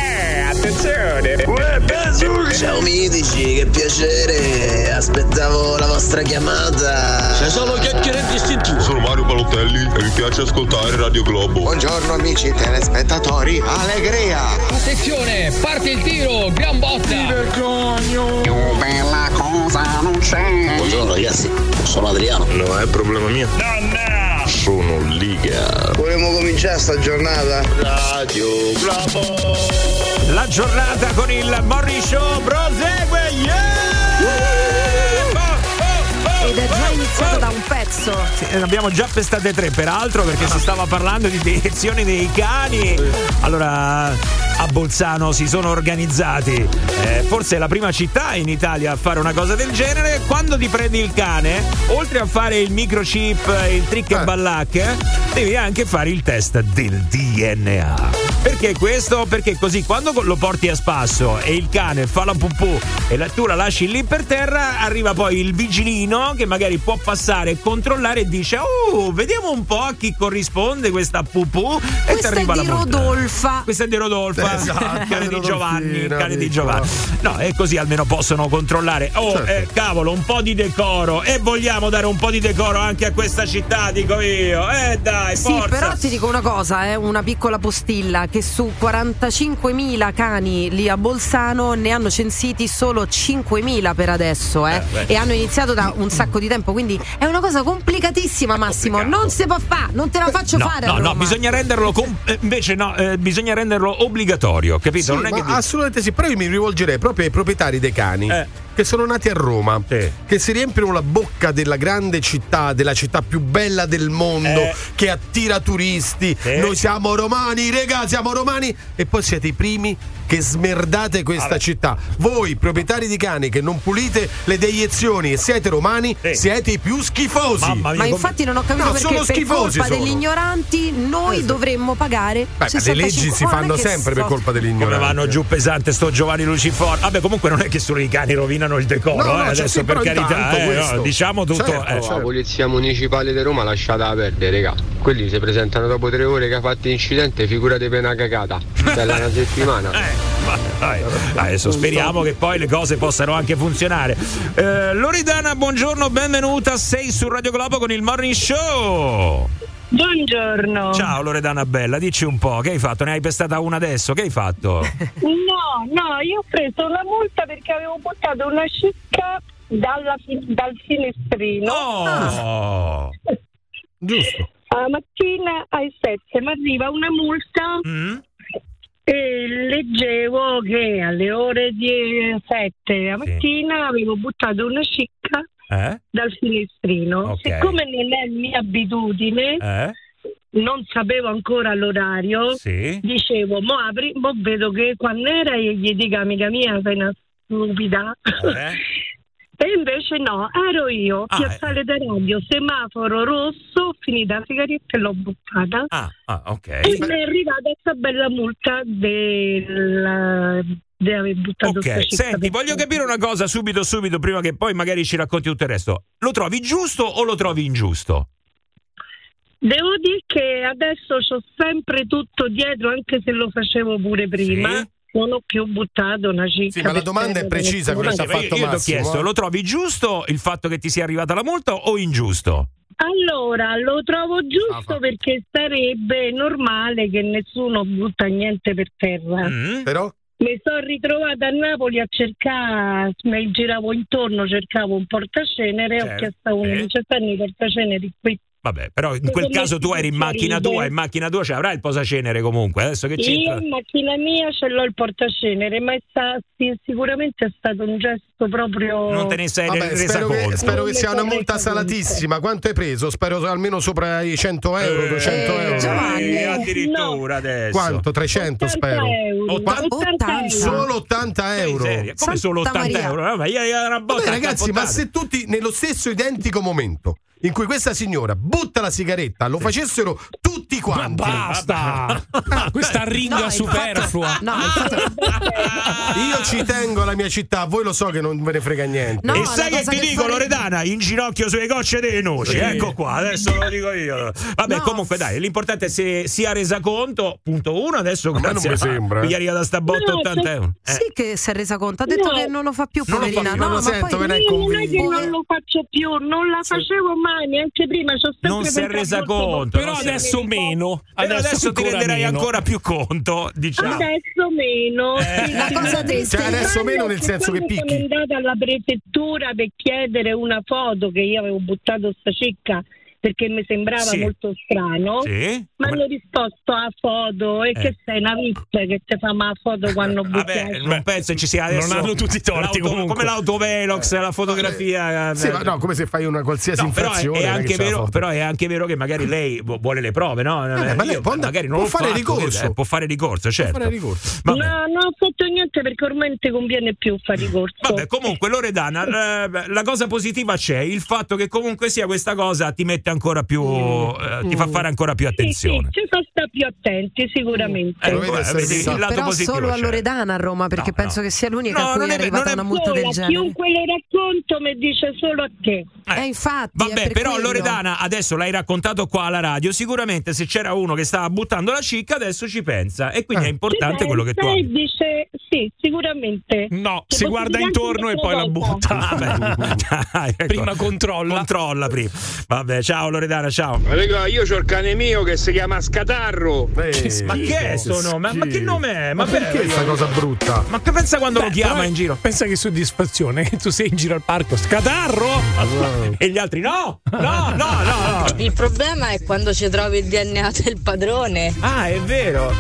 attenzione. Ciao mitici, che piacere! Aspettavo la vostra chiamata. C'è solo chiacchiere distintivo. Sono Mario Balotelli e mi piace ascoltare Radio Globo. Buongiorno amici telespettatori, allegria! Attenzione, parte il tiro, gran botta. Più bella cosa non c'è! Buongiorno ragazzi, sono Adriano. Non è problema mio. Sono Liga. Vogliamo cominciare sta giornata? Radio Globo. La giornata con il Morning Show prosegue. Yeah! Ed è già iniziato da un pezzo. Sì, ne abbiamo già pestate tre, peraltro, perché si stava parlando di direzioni dei cani. Allora, a Bolzano si sono organizzati. Eh, forse è la prima città in Italia a fare una cosa del genere. Quando ti prendi il cane, oltre a fare il microchip, il trick e ballacche, devi anche fare il test del DNA. Perché questo? Perché così quando lo porti a spasso e il cane fa la pupù e la- tu la lasci lì per terra, arriva poi il vigilino che magari può passare e controllare e dice: Oh, vediamo un po' a chi corrisponde questa pupù. E ti Questa è arriva la. Rodolfa. Questa è di Rodolfa, Esatto, cane di Giovanni, cane di. Giovanni. No, e così almeno possono controllare. Oh, Certo. eh, cavolo, un po' di decoro. E vogliamo dare un po' di decoro anche a questa città, dico io. Eh dai, Sì, forza. però ti dico una cosa, eh, una piccola postilla, che su 45.000 cani lì a Bolzano ne hanno censiti solo 5.000 per adesso, eh, Eh, e hanno iniziato da un sacco di tempo, quindi è una cosa complicatissima Massimo, complicato. non si può fare, non te la faccio No, fare no, no, bisogna renderlo com- eh, invece no, eh, bisogna renderlo obbligatorio, capito? Sì, non è che assolutamente sì, però io mi rivolgerei proprio ai proprietari dei cani. Che sono nati a Roma, che si riempiono la bocca della grande città, della città più bella del mondo, Eh. che attira turisti. Noi siamo romani, regà, siamo romani. E poi siete i primi che smerdate questa Vabbè. città. Voi, proprietari di cani che non pulite le deiezioni e siete romani, siete i più schifosi. Ma infatti non ho capito No, perché sono per schifosi colpa sono. degli ignoranti noi dovremmo pagare Beh, ma le 65 leggi si fanno sempre per so- colpa degli Come ignoranti. vanno giù pesante sto Giovanni Luciforo. Vabbè, comunque non è che solo i cani rovinano il decoro, No, no, eh, adesso sì, per carità, eh, no, questo. diciamo tutto. Certo, eh. La polizia municipale di Roma lasciata perdere, raga. Quelli si presentano dopo tre ore che ha fatto incidente, figurati per una cagata. Bella una settimana. Ma dai, adesso speriamo che poi le cose possano anche funzionare. Eh, Loredana, buongiorno, benvenuta. Sei su Radio Globo con il Morning Show. Buongiorno. Ciao Loredana Bella, dici un po', che hai fatto? Ne hai pestata una adesso? Che hai fatto? No, no, io ho preso la multa perché avevo buttato una cicca dalla dal finestrino. Oh. Giusto. La mattina alle 7 mi arriva una multa Mm? E leggevo che alle ore 7 la mattina avevo buttato una cicca Eh? dal finestrino. Ok. Siccome non è mia abitudine, Eh? non sapevo ancora l'orario, Sì. dicevo, mo apri, mo vedo che quando era e gli dico amica mia sei una stupida. Eh? E invece no, ero io, Ah, piazzale da radio, semaforo rosso, finita la sigaretta e l'ho buttata. Ah, ah, ok. E mi è arrivata questa bella multa del, di aver buttato Ok, senti, voglio capire una cosa subito, subito, prima che poi magari ci racconti tutto il resto. Lo trovi giusto o lo trovi ingiusto? Devo dire che adesso ho sempre tutto dietro, anche se lo facevo pure prima. Non ho più buttato una cicca. Sì, ma la domanda è precisa, cosa terra. ha fatto io ti ho Massimo, chiesto, eh? lo trovi giusto il fatto che ti sia arrivata la multa o ingiusto? Allora, lo trovo Ah, giusto perché sarebbe normale che nessuno butta niente per terra. Mm? Però? Mi sono ritrovata a Napoli a cercare, mi giravo intorno, cercavo un portacenere, ho Certo, chiesto a uno, eh. non c'è stanno i portaceneri qui. Vabbè, però in quel caso tu eri in macchina tua, in macchina tua ci avrai il posacenere comunque, adesso che Io c'entra? in macchina mia ce l'ho il portacenere, ma è sta- sì, sicuramente è stato un gesto proprio... Non te ne sei Vabbè, resa spero che, conto. spero Non che sia una multa salatissima. Quanto hai preso? Spero almeno sopra i 100 euro, 200 euro. Eh, addirittura adesso. Quanto? 300 spero. euro. 80 80 Solo 80 euro. Come solo 80 euro? Vabbè, ieri era una botta Vabbè, ragazzi, ma se tutti nello stesso identico momento in cui questa signora butta la sigaretta lo facessero tutti quanti. basta! Questa ringa No, superflua. No, Io ci tengo alla mia città, voi lo so che non ve ne frega niente. No, e sai che ti che dico, farei- Loredana? In ginocchio sulle gocce delle noci. Sì. Ecco qua, adesso lo dico io. Vabbè, No. comunque, dai, l'importante è se sia resa conto. Punto uno, adesso me non mi a- sembra, eh. Gli arriva da sta botta No, 80 se- euro. Eh. Sì che si è resa conto, ha detto No. che non lo fa più, Non lo fa poverina. più, no, non lo ma sento poi che ne è Io non è che convinto. non lo faccio più, non la facevo mai, neanche prima. sempre Non si è resa conto. Però adesso meno. Adesso, adesso ti renderai meno. ancora più conto, diciamo. Adesso meno. Eh. sì, La cosa triste Cioè, adesso meno nel senso che picchi. Sono andata alla prefettura per chiedere una foto che io avevo buttato sta cicca perché mi sembrava Sì. molto strano. Sì? Mi hanno risposto a foto e Eh. che sei una VIP che ti fa ma foto quando Vabbè, non penso ci sia adesso. non hanno tutti i torti, l'auto- comunque. Come l'autovelox, la fotografia. Sì, eh, ma no, come se fai una qualsiasi No, però, è, infrazione. è non è che anche vero, però è anche vero che magari lei vu- vuole le prove, no? Eh, ma lei può andare- magari non può fare fatto, ricorso. eh, può fare ricorso, certo. fare ricorso. Vabbè. No, non ho fatto niente perché ormai non ti conviene più fare ricorso. Vabbè, comunque Loredana, eh, la cosa positiva c'è, il fatto che comunque sia questa cosa ti mette ancora più, eh, ti fa fare ancora più Sì, attenzione. sì, ci sono stati più attenti sicuramente. Ecco, eh, essere vedi, fissato. il lato Però positivo solo a c'è. Loredana a Roma, perché No, penso no. che sia l'unica No, a cui non è è- arrivata non è- una multa del genere. chiunque lo racconto mi dice solo a te. Eh, infatti, è Vabbè, per però quello. Loredana, adesso l'hai raccontato qua alla radio, sicuramente se c'era uno che stava buttando la cicca, adesso ci pensa e quindi è importante Ci quello che tu pensa hai. dice sì, sicuramente. No, si guarda intorno e poi la butta. Vabbè, dai, ecco. Prima controlla. Controlla prima. Vabbè, ciao Loredana, ciao. Raga, io c'ho il cane mio che si chiama Scatarro. Eh, Ma che è sto nome? Ma che nome è? Ma Ma perché questa cosa brutta? Ma che pensa quando lo Beh, chiama però in giro? Pensa che soddisfazione che tu sei in giro al parco. Scatarro! E gli altri no! No, no, no, no. Il problema è quando ci trovi il DNA del padrone. Ah, è vero.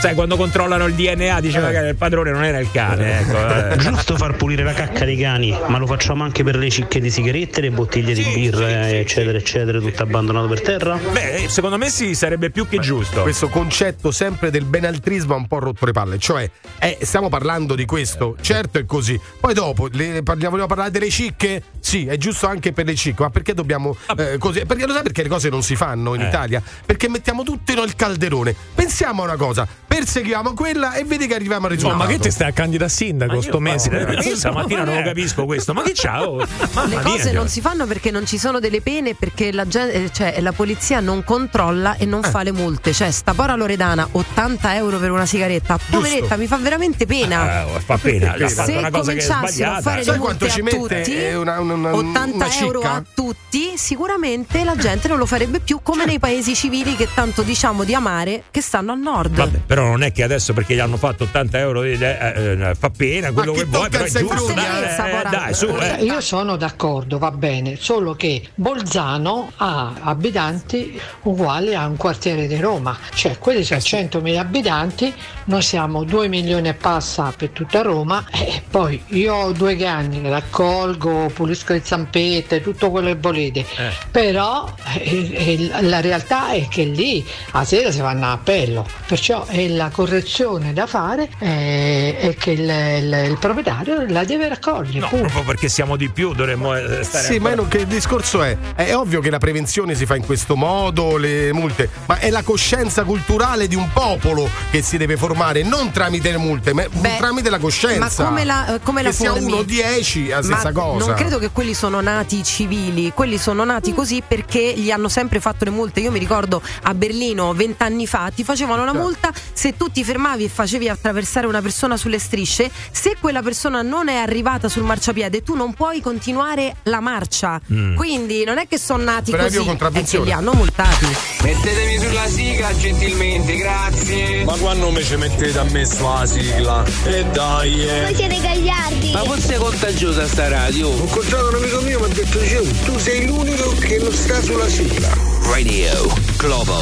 Sai, quando controllano il DNA, dice magari il padrone non era il cane. Ecco, eh. Giusto far pulire la cacca dei cani, ma lo facciamo anche per le cicche di sigarette, le bottiglie di birra, eccetera, eccetera, tutto abbandonato per terra? Beh, secondo me sì, sarebbe più che giusto. Questo concetto sempre del benaltrismo ha un po' rotto le palle. Cioè, eh, stiamo parlando di questo, certo è così. Poi dopo le, parliamo, vogliamo parlare delle cicche? Sì, è giusto anche per le cicche, ma perché dobbiamo eh, così? Perché lo sai perché le cose non si fanno in Eh. Italia? Perché mettiamo tutto nel calderone. Pensiamo a una cosa, perseguiamo quella e vedi che arriviamo al risultato. ma che te stai a candidare a sindaco sto mese? Io stamattina non lo capisco questo, ma che? Oh, mamma Le cose non si fanno perché non ci sono delle pene, perché la, eh, cioè, la polizia non controlla e non Eh. fa le multe. Cioè, sta pora Loredana, 80 euro per una sigaretta. Poveretta, mi fa veramente pena. Eh, fa pena, Se una cosa che è cominciassero a fare Sai le quanto multe ci a mette, tutti, eh, una- una- 80 una euro a tutti, sicuramente la gente non lo farebbe più come nei paesi civili che tanto diciamo di amare, che stanno al nord. Vabbè, però non è che adesso perché gli hanno fatto 80 euro eh, eh, fa pena quello che vuoi, però è giusto. dai, eh, porca. dai, su, eh. Io sono d'accordo, va bene, solo che Bolzano ha abitanti uguali a un quartiere di Roma, cioè quelli sono 100.000 abitanti, noi siamo 2 milioni e passa per tutta Roma e poi io ho due cani, raccolgo, pulisco le zampette, tutto quello che volete, però eh, eh, la realtà è che lì a sera si vanno a appello, perciò è la correzione da fare eh, è che il, il- il proprietario la deve raccogliere. No, proprio perché siamo di più dovremmo eh, stare Sì, ma ancora- non- che il discorso è, è ovvio che la prevenzione si fa in questo modo, le multe, ma è la coscienza culturale di un popolo che si deve formare, non tramite le multe, ma Beh, tramite la coscienza. Ma come la, eh, come la che sia formi? uno 10 è la stessa Ma cosa. Non credo che quelli sono nati civili, quelli sono nati così perché gli hanno sempre fatto le multe. Io mi ricordo a Berlino vent'anni fa ti facevano la Certo. multa se tu ti fermavi e facevi attraversare una persona sulle strisce, se quella persona non è arrivata sul marciapiede tu non puoi continuare la marcia. Mm. Quindi non è che sono nati Previo così, è che contravvenzione. li hanno multati. Mettetemi sulla sigla gentilmente, grazie. Ma quando mi ci mettete a me sulla sigla? E dai, Voi siete gagliardi. Ma forse è contagiosa sta radio? Ho incontrato un amico mio mi ha detto "Gio, tu sei l'unico che non sta sulla sigla. Radio Globo.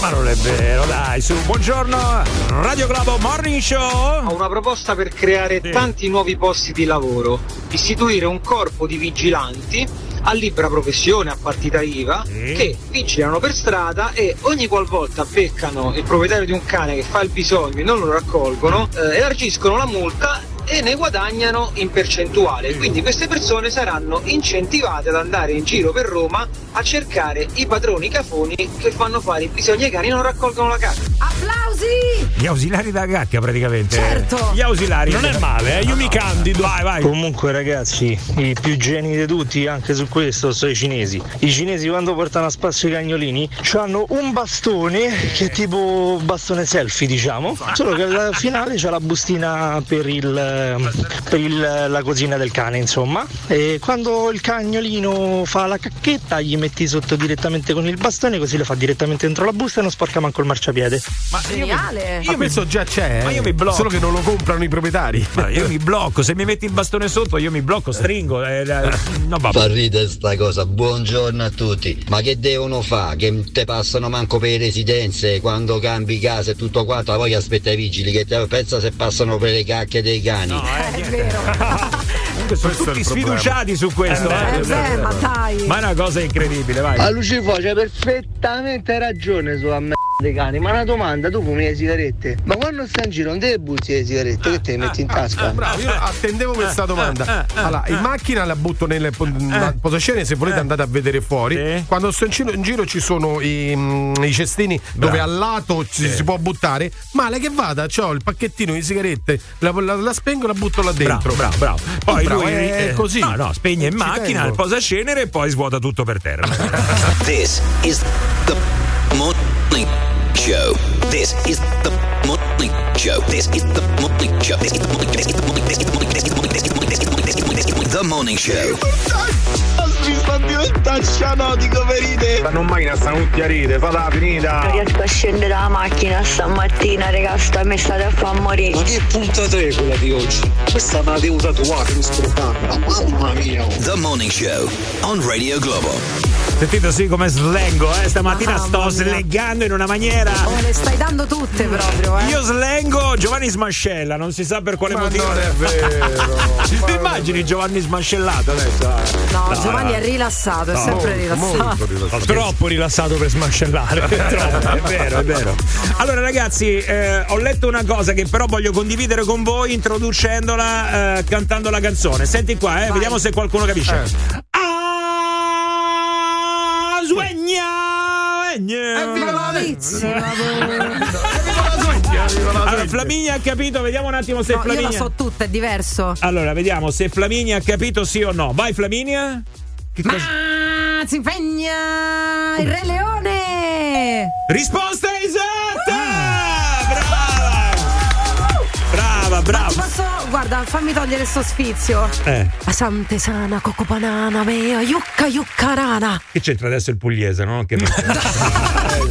Ma non è vero, dai, su. Buongiorno, Radio Globo Morning Show. Ho una proposta per creare tanti nuovi posti di lavoro, istituire un corpo di vigilanti a libera professione, a partita IVA, che vigilano per strada e ogni qualvolta beccano il proprietario di un cane che fa il bisogno e non lo raccolgono, eh, elargiscono la multa e ne guadagnano in percentuale. Quindi queste persone saranno incentivate ad andare in giro per Roma a cercare i padroni cafoni che fanno fare i bisogni ai cani e non raccolgono la cacca. Applausi! Gli ausiliari da cacca praticamente. Certo. Gli ausiliari. Non è male, eh, io mi candido. Vai, vai. Comunque ragazzi, i più geni di tutti anche su questo sono i cinesi. I cinesi quando portano a spasso i cagnolini hanno un bastone che è tipo bastone selfie diciamo, solo che al finale c'è la bustina per, il, per il- la cosina del cane insomma. E quando il cagnolino fa la cacchetta gli metti sotto direttamente con il bastone così lo fa direttamente dentro la busta e non sporca manco il marciapiede. Ma Geniale! Ma questo già c'è, Ma eh. io mi blocco. solo che non lo comprano i proprietari. Ma io mi blocco, se mi metti il bastone sotto io mi blocco, stringo. eh, eh, no, vabbè. Fa ridere sta cosa, buongiorno a tutti. Ma che devono fare? Che te passano manco per le residenze quando cambi casa e tutto quanto, poi aspetta i vigili che te pensa se passano per le cacche dei cani. È vero. Comunque sono Questo è tutti il problema. sfiduciati su questo. Eh, eh. beh, ma dai. Ma è una cosa incredibile, vai. A Lucifo c'è perfettamente ragione sulla merda dei cani, ma una domanda, tu fumi le sigarette? Ma quando stai in giro non deve butti le sigarette, che te le metti in tasca? Bravo, io attendevo questa domanda. Allora, in macchina la butto nelle posascene, se volete andate a vedere fuori. Quando sto in giro, in giro ci sono i, mm, i cestini dove al lato ci si può buttare. Male che vada, ho il pacchettino di sigarette, la, la- la spengo e la butto là dentro. Bravo, bravo, bravo. Poi Bravo, lui è eh, così. No, no, spegne in Ci macchina, tengo. posa cenere e poi svuota tutto per terra. This is the morning Show. This is the Motley Show. This is the Motley Show. This is the Motley Show. This is the This is the This is the This is the the Morning Show. Ci sta Non mai una stanutti a ride, finita Non riesco a scendere dalla macchina stamattina, raga, sta mi state a far morire Ma che puntata è quella di oggi? Questa me la devo tatuare, mi scordata Mamma mia The Morning Show on Radio Global. Sentite sì come slengo, eh? Stamattina Mamma sto mia. slegando in una maniera. Oh, le stai dando tutte proprio, eh. Io slengo Giovanni Smascella, non si sa per quale Ma motivo. non è vero. Ti immagini Giovanni Smascellato adesso? No, Giovanni è rilassato, è sempre rilassato. Troppo rilassato per smascellare. Troppo. è vero, è vero. Allora, ragazzi, eh, ho letto una cosa che però voglio condividere con voi, introducendola, eh, cantando la canzone. Senti qua, eh, vediamo se qualcuno capisce. Ah, suegna, Allora, Flaminia ha capito, vediamo un attimo se No, io la Flaminia. so tutta, è diverso. Allora, vediamo se Flaminia ha capito sì o no. Vai, Flaminia. Che cosa- Ah, si impegna il Re Leone! Risposta esatta! Guarda, fammi togliere sto sfizio. Eh, La santesana, coco banana, mea, yucca, yucca rana. che c'entra adesso il pugliese, no? Che...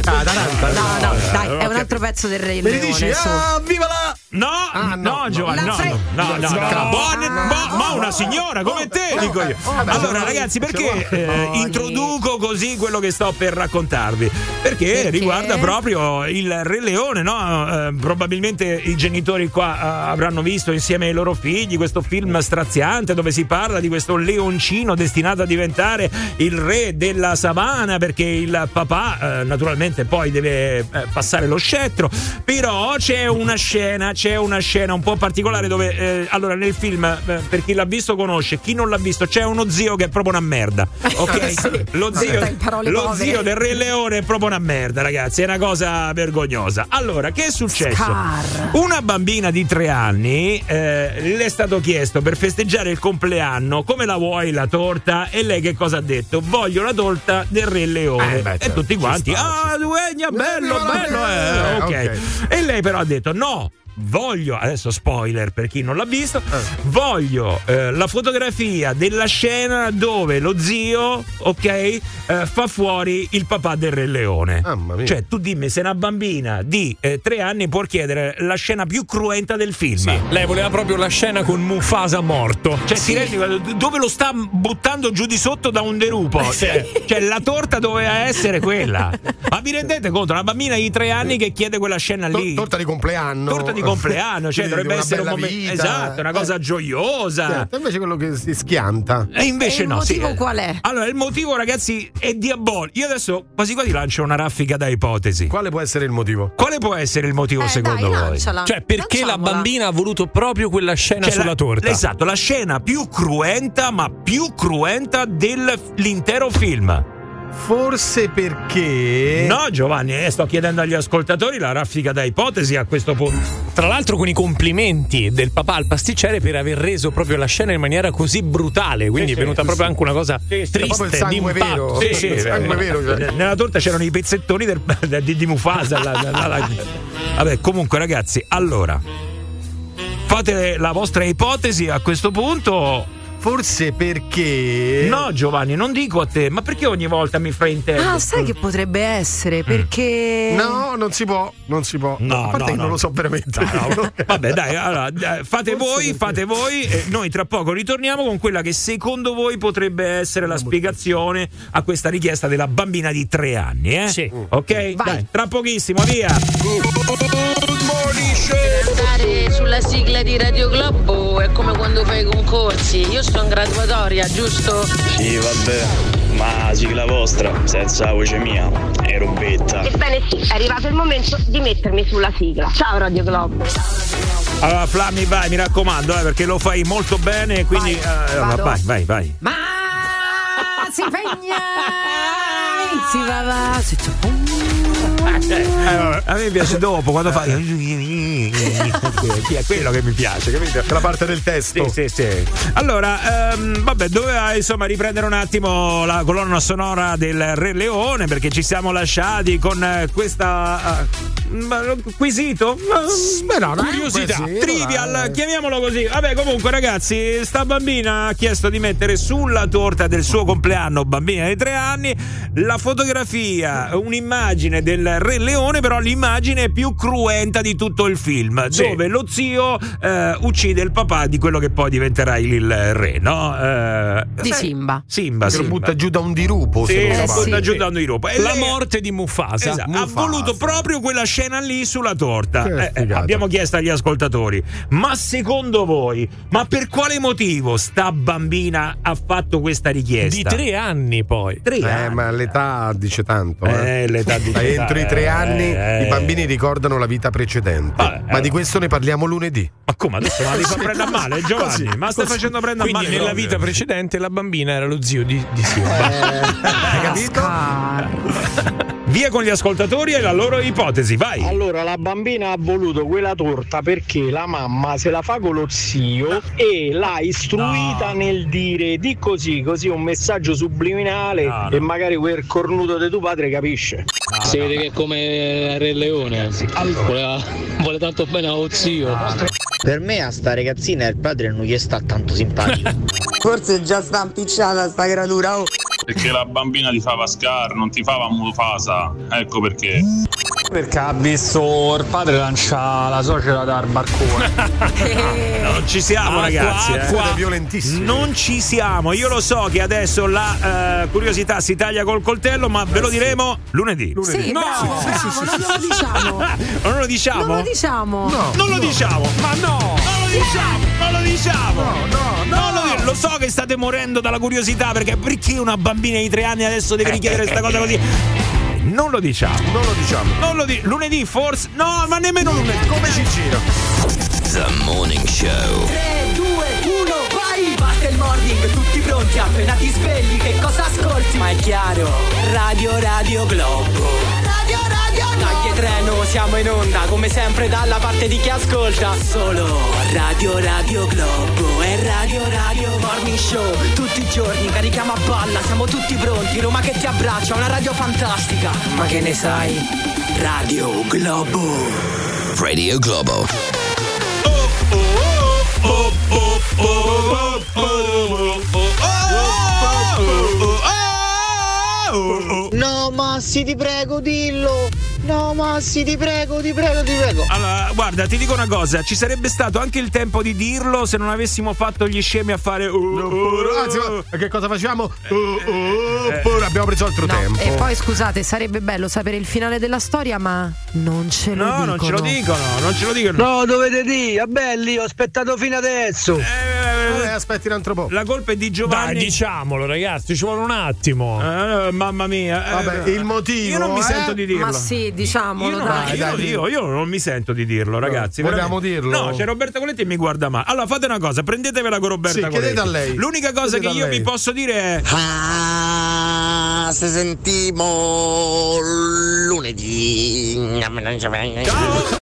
Ah, No, no, dai, è un altro pezzo del Re Mi Leone. dici, ah, viva la... No, Ah, no, no, Giovanni, no, no, no, no, no, No. Buone- No. ma, ma una signora come te, dico io. Allora, ragazzi, perché eh, introduco così quello che sto per raccontarvi? Perché, riguarda proprio il Re Leone, no? Eh, probabilmente i genitori qua eh, avranno visto insieme ai loro figli questo film straziante dove si parla di questo leoncino destinato a diventare il re della savana perché il papà eh, naturalmente poi deve eh, passare lo scettro, però c'è una scena, c'è una scena un po' particolare dove eh, allora nel film eh, per chi l'ha visto conosce, chi non l'ha visto c'è uno zio che è proprio una merda. Ok? Sì. Lo zio, lo zio del Re Leone è proprio una merda, ragazzi, è una cosa vergognosa. Allora, che è successo? Scar. Una bambina di tre anni eh, le è stato chiesto per festeggiare il compleanno come la vuoi la torta e lei che cosa ha detto? Voglio la torta del Re Leone. Eh, beh, e certo, tutti quanti, sta, ah, duegna, bello, Eh, bello, eh, eh, ok. ok. E lei però ha detto no. Voglio, adesso spoiler per chi non l'ha visto, Eh. voglio eh, la fotografia della scena dove lo zio, ok, eh, fa fuori il papà del Re Leone. Mamma mia. Cioè, tu dimmi se una bambina di eh, tre anni può chiedere la scena più cruenta del film. Lei voleva proprio la scena con Mufasa morto. Cioè, ti rendi conto? dove lo sta buttando giù di sotto da un derupo? Cioè, cioè, la torta doveva essere quella. Ma vi rendete conto? Una bambina di tre anni che chiede quella scena lì. torta di compleanno. Torta di compleanno, cioè Di- dovrebbe di essere un momento vita. esatto, una cosa Eh, gioiosa. certo, invece quello che si schianta. E invece E il no, sì. motivo qual è? Allora, il motivo, ragazzi, è diabolico. Io adesso quasi quasi lancio una raffica da ipotesi. Quale può essere il motivo? Quale può essere il motivo Eh, secondo dai, voi? lanciala. Cioè, perché la Lanciamola. bambina ha voluto proprio quella scena Cioè, sulla la- torta? Esatto, la scena più cruenta, ma più cruenta dell'intero film. Forse perché. No, Giovanni, eh, sto chiedendo agli ascoltatori la raffica da ipotesi a questo punto. Tra l'altro con i complimenti del papà al pasticcere per aver reso proprio la scena in maniera così brutale, quindi Sì, è venuta sì, proprio sì. anche una cosa Sì, sì, triste, proprio il sangue vero. Sì, sì, Il sangue vero, cioè. Nella torta c'erano i pezzettoni del- di, di Mufasa. la- la- la- Vabbè, comunque, ragazzi, allora. Fate la vostra ipotesi a questo punto. Forse perché. No, Giovanni, non dico a te, ma perché ogni volta mi fraintendo? Ah, sai che potrebbe essere? Perché. No, non si può. Non si può. No, a parte no, che no. non lo so veramente. No, Vabbè, dai, allora, fate voi, fate voi. e noi tra poco ritorniamo con quella che secondo voi potrebbe essere la spiegazione a questa richiesta della bambina di tre anni, eh? Sì. Ok? Dai, tra pochissimo, via. Andare sulla sigla di Radio Globo è come quando fai i concorsi. Io sto in graduatoria, giusto? Sì, vabbè, ma sigla vostra, senza voce mia, è robetta. Ebbene sì, è arrivato il momento di mettermi sulla sigla. Ciao Radio Globo. Allora, Flammi, vai, mi raccomando, eh, perché lo fai molto bene, quindi eh, vado. vai, vai, vai. Ma si impegna! Si va, va, si Eh, a me piace dopo quando fai Chi è quello che mi piace capito? La parte del testo. Sì, sì, sì. Allora, ehm, vabbè, doveva insomma riprendere un attimo la colonna sonora del Re Leone perché ci siamo lasciati con eh, questa. eh, Ma, quesito? Beh, no, Curiosità, quesito, trivial, dai. chiamiamolo così. Vabbè, comunque, ragazzi, sta bambina ha chiesto di mettere sulla torta del suo compleanno, bambina di tre anni, la fotografia, un'immagine del Re Leone, però l'immagine più cruenta di tutto il film, Sì. dove lo zio eh, uccide il papà di quello che poi diventerà il re, no? Eh, Di sai- Simba. Simba, Che lo Simba. butta giù da un dirupo. Sì, lo sbaglio. butta sì. giù da un dirupo. E La lei- morte di Mufasa. Esatto, Mufasa. ha voluto proprio quella scena lì sulla torta. Eh, eh, abbiamo chiesto agli ascoltatori: ma secondo voi, ma per quale motivo sta bambina ha fatto questa richiesta? Di tre anni poi. Tre Eh, anni. ma l'età dice tanto. Eh. Eh, l'età dice tanto, Entro i tre eh, anni eh. i bambini ricordano la vita precedente. Vabbè, ma eh. di questo ne parliamo lunedì. Ma come adesso la devi far prendere a male, Giovanni? Così, ma stai così. facendo prendere a Quindi male? nella vita precedente la bambina era lo zio di, di Simba. Hai capito? Via con gli ascoltatori e la loro ipotesi, vai. Allora, la bambina ha voluto quella torta perché la mamma se la fa con lo zio e l'ha istruita nel dire di così, così un messaggio subliminale No, no. e magari quel cornuto di tuo padre capisce. Si vede che è come Re Leone. Voleva, vuole tanto bene allo zio. Per me a sta ragazzina il padre non gli sta tanto simpatico. Forse già sta impicciata sta creatura. oh. Perché la bambina ti fa Scar, non ti fa Mufasa. Ecco perché. Perché ha visto il padre lanciare la suocera dal barcone. Non ci siamo, Acqua, ragazzi. eh. acqua. Siete violentissimi. Non ci siamo. Io lo so che adesso la eh, curiosità si taglia col coltello, ma ve lo diremo lunedì. Sì, No! bravo, bravo, non lo diciamo. Non lo diciamo? Non lo diciamo. Non lo diciamo. Ma no! Non lo diciamo, non lo diciamo. Non lo, di- lo so che state morendo dalla curiosità perché perché una bambina di tre anni adesso deve richiedere questa cosa così. Non lo diciamo. Non lo diciamo. Non lo di- lunedì forse. No, ma nemmeno lunedì. Come si gira? The Morning Show. 3, 2, 1, vai! Parte il morning, tutti pronti, appena ti svegli, che cosa ascolti? Ma è chiaro, Radio Radio Globo. Radio Radio Globo. Dai treno, siamo in onda, come sempre dalla parte di chi ascolta. Solo Radio Radio Globo e Radio Radio Morning Show. Tutti i giorni carichiamo a balla, siamo tutti pronti. Roma che ti abbraccia, una radio fantastica. Ma che ne sai? Radio Globo. Radio Globo. No Massi ti prego dillo! No Massi ti prego, ti prego, ti prego! Allora, guarda, ti dico una cosa, ci sarebbe stato anche il tempo di dirlo se non avessimo fatto gli scemi a fare uh, uh, Anzi, ma che cosa facciamo? Oh, oh, oppure abbiamo preso altro No, tempo. e poi scusate, sarebbe bello sapere il finale della storia, ma non ce lo No, dicono. non ce lo dicono, non ce lo dicono. No, dovete dire, belli, ho aspettato fino adesso! Eh, aspetti un altro po'. La colpa è di Dai, Giovanni. diciamolo, ragazzi, ci vuole un attimo. Eh, mamma mia. eh, Vabbè, il motivo, Io non mi eh? sento di dirlo. Ma sì, diciamolo, Io, non- dai. io- io- io non mi sento di dirlo, ragazzi. vogliamo veramente. dirlo? No, c'è Roberta Coletti e mi guarda male. Allora fate una cosa, prendetevela con Roberta Sì, Coletti. chiedete a lei. L'unica cosa Chiedete che io lei. vi posso dire è. Ah, se sentimo lunedì. Ciao!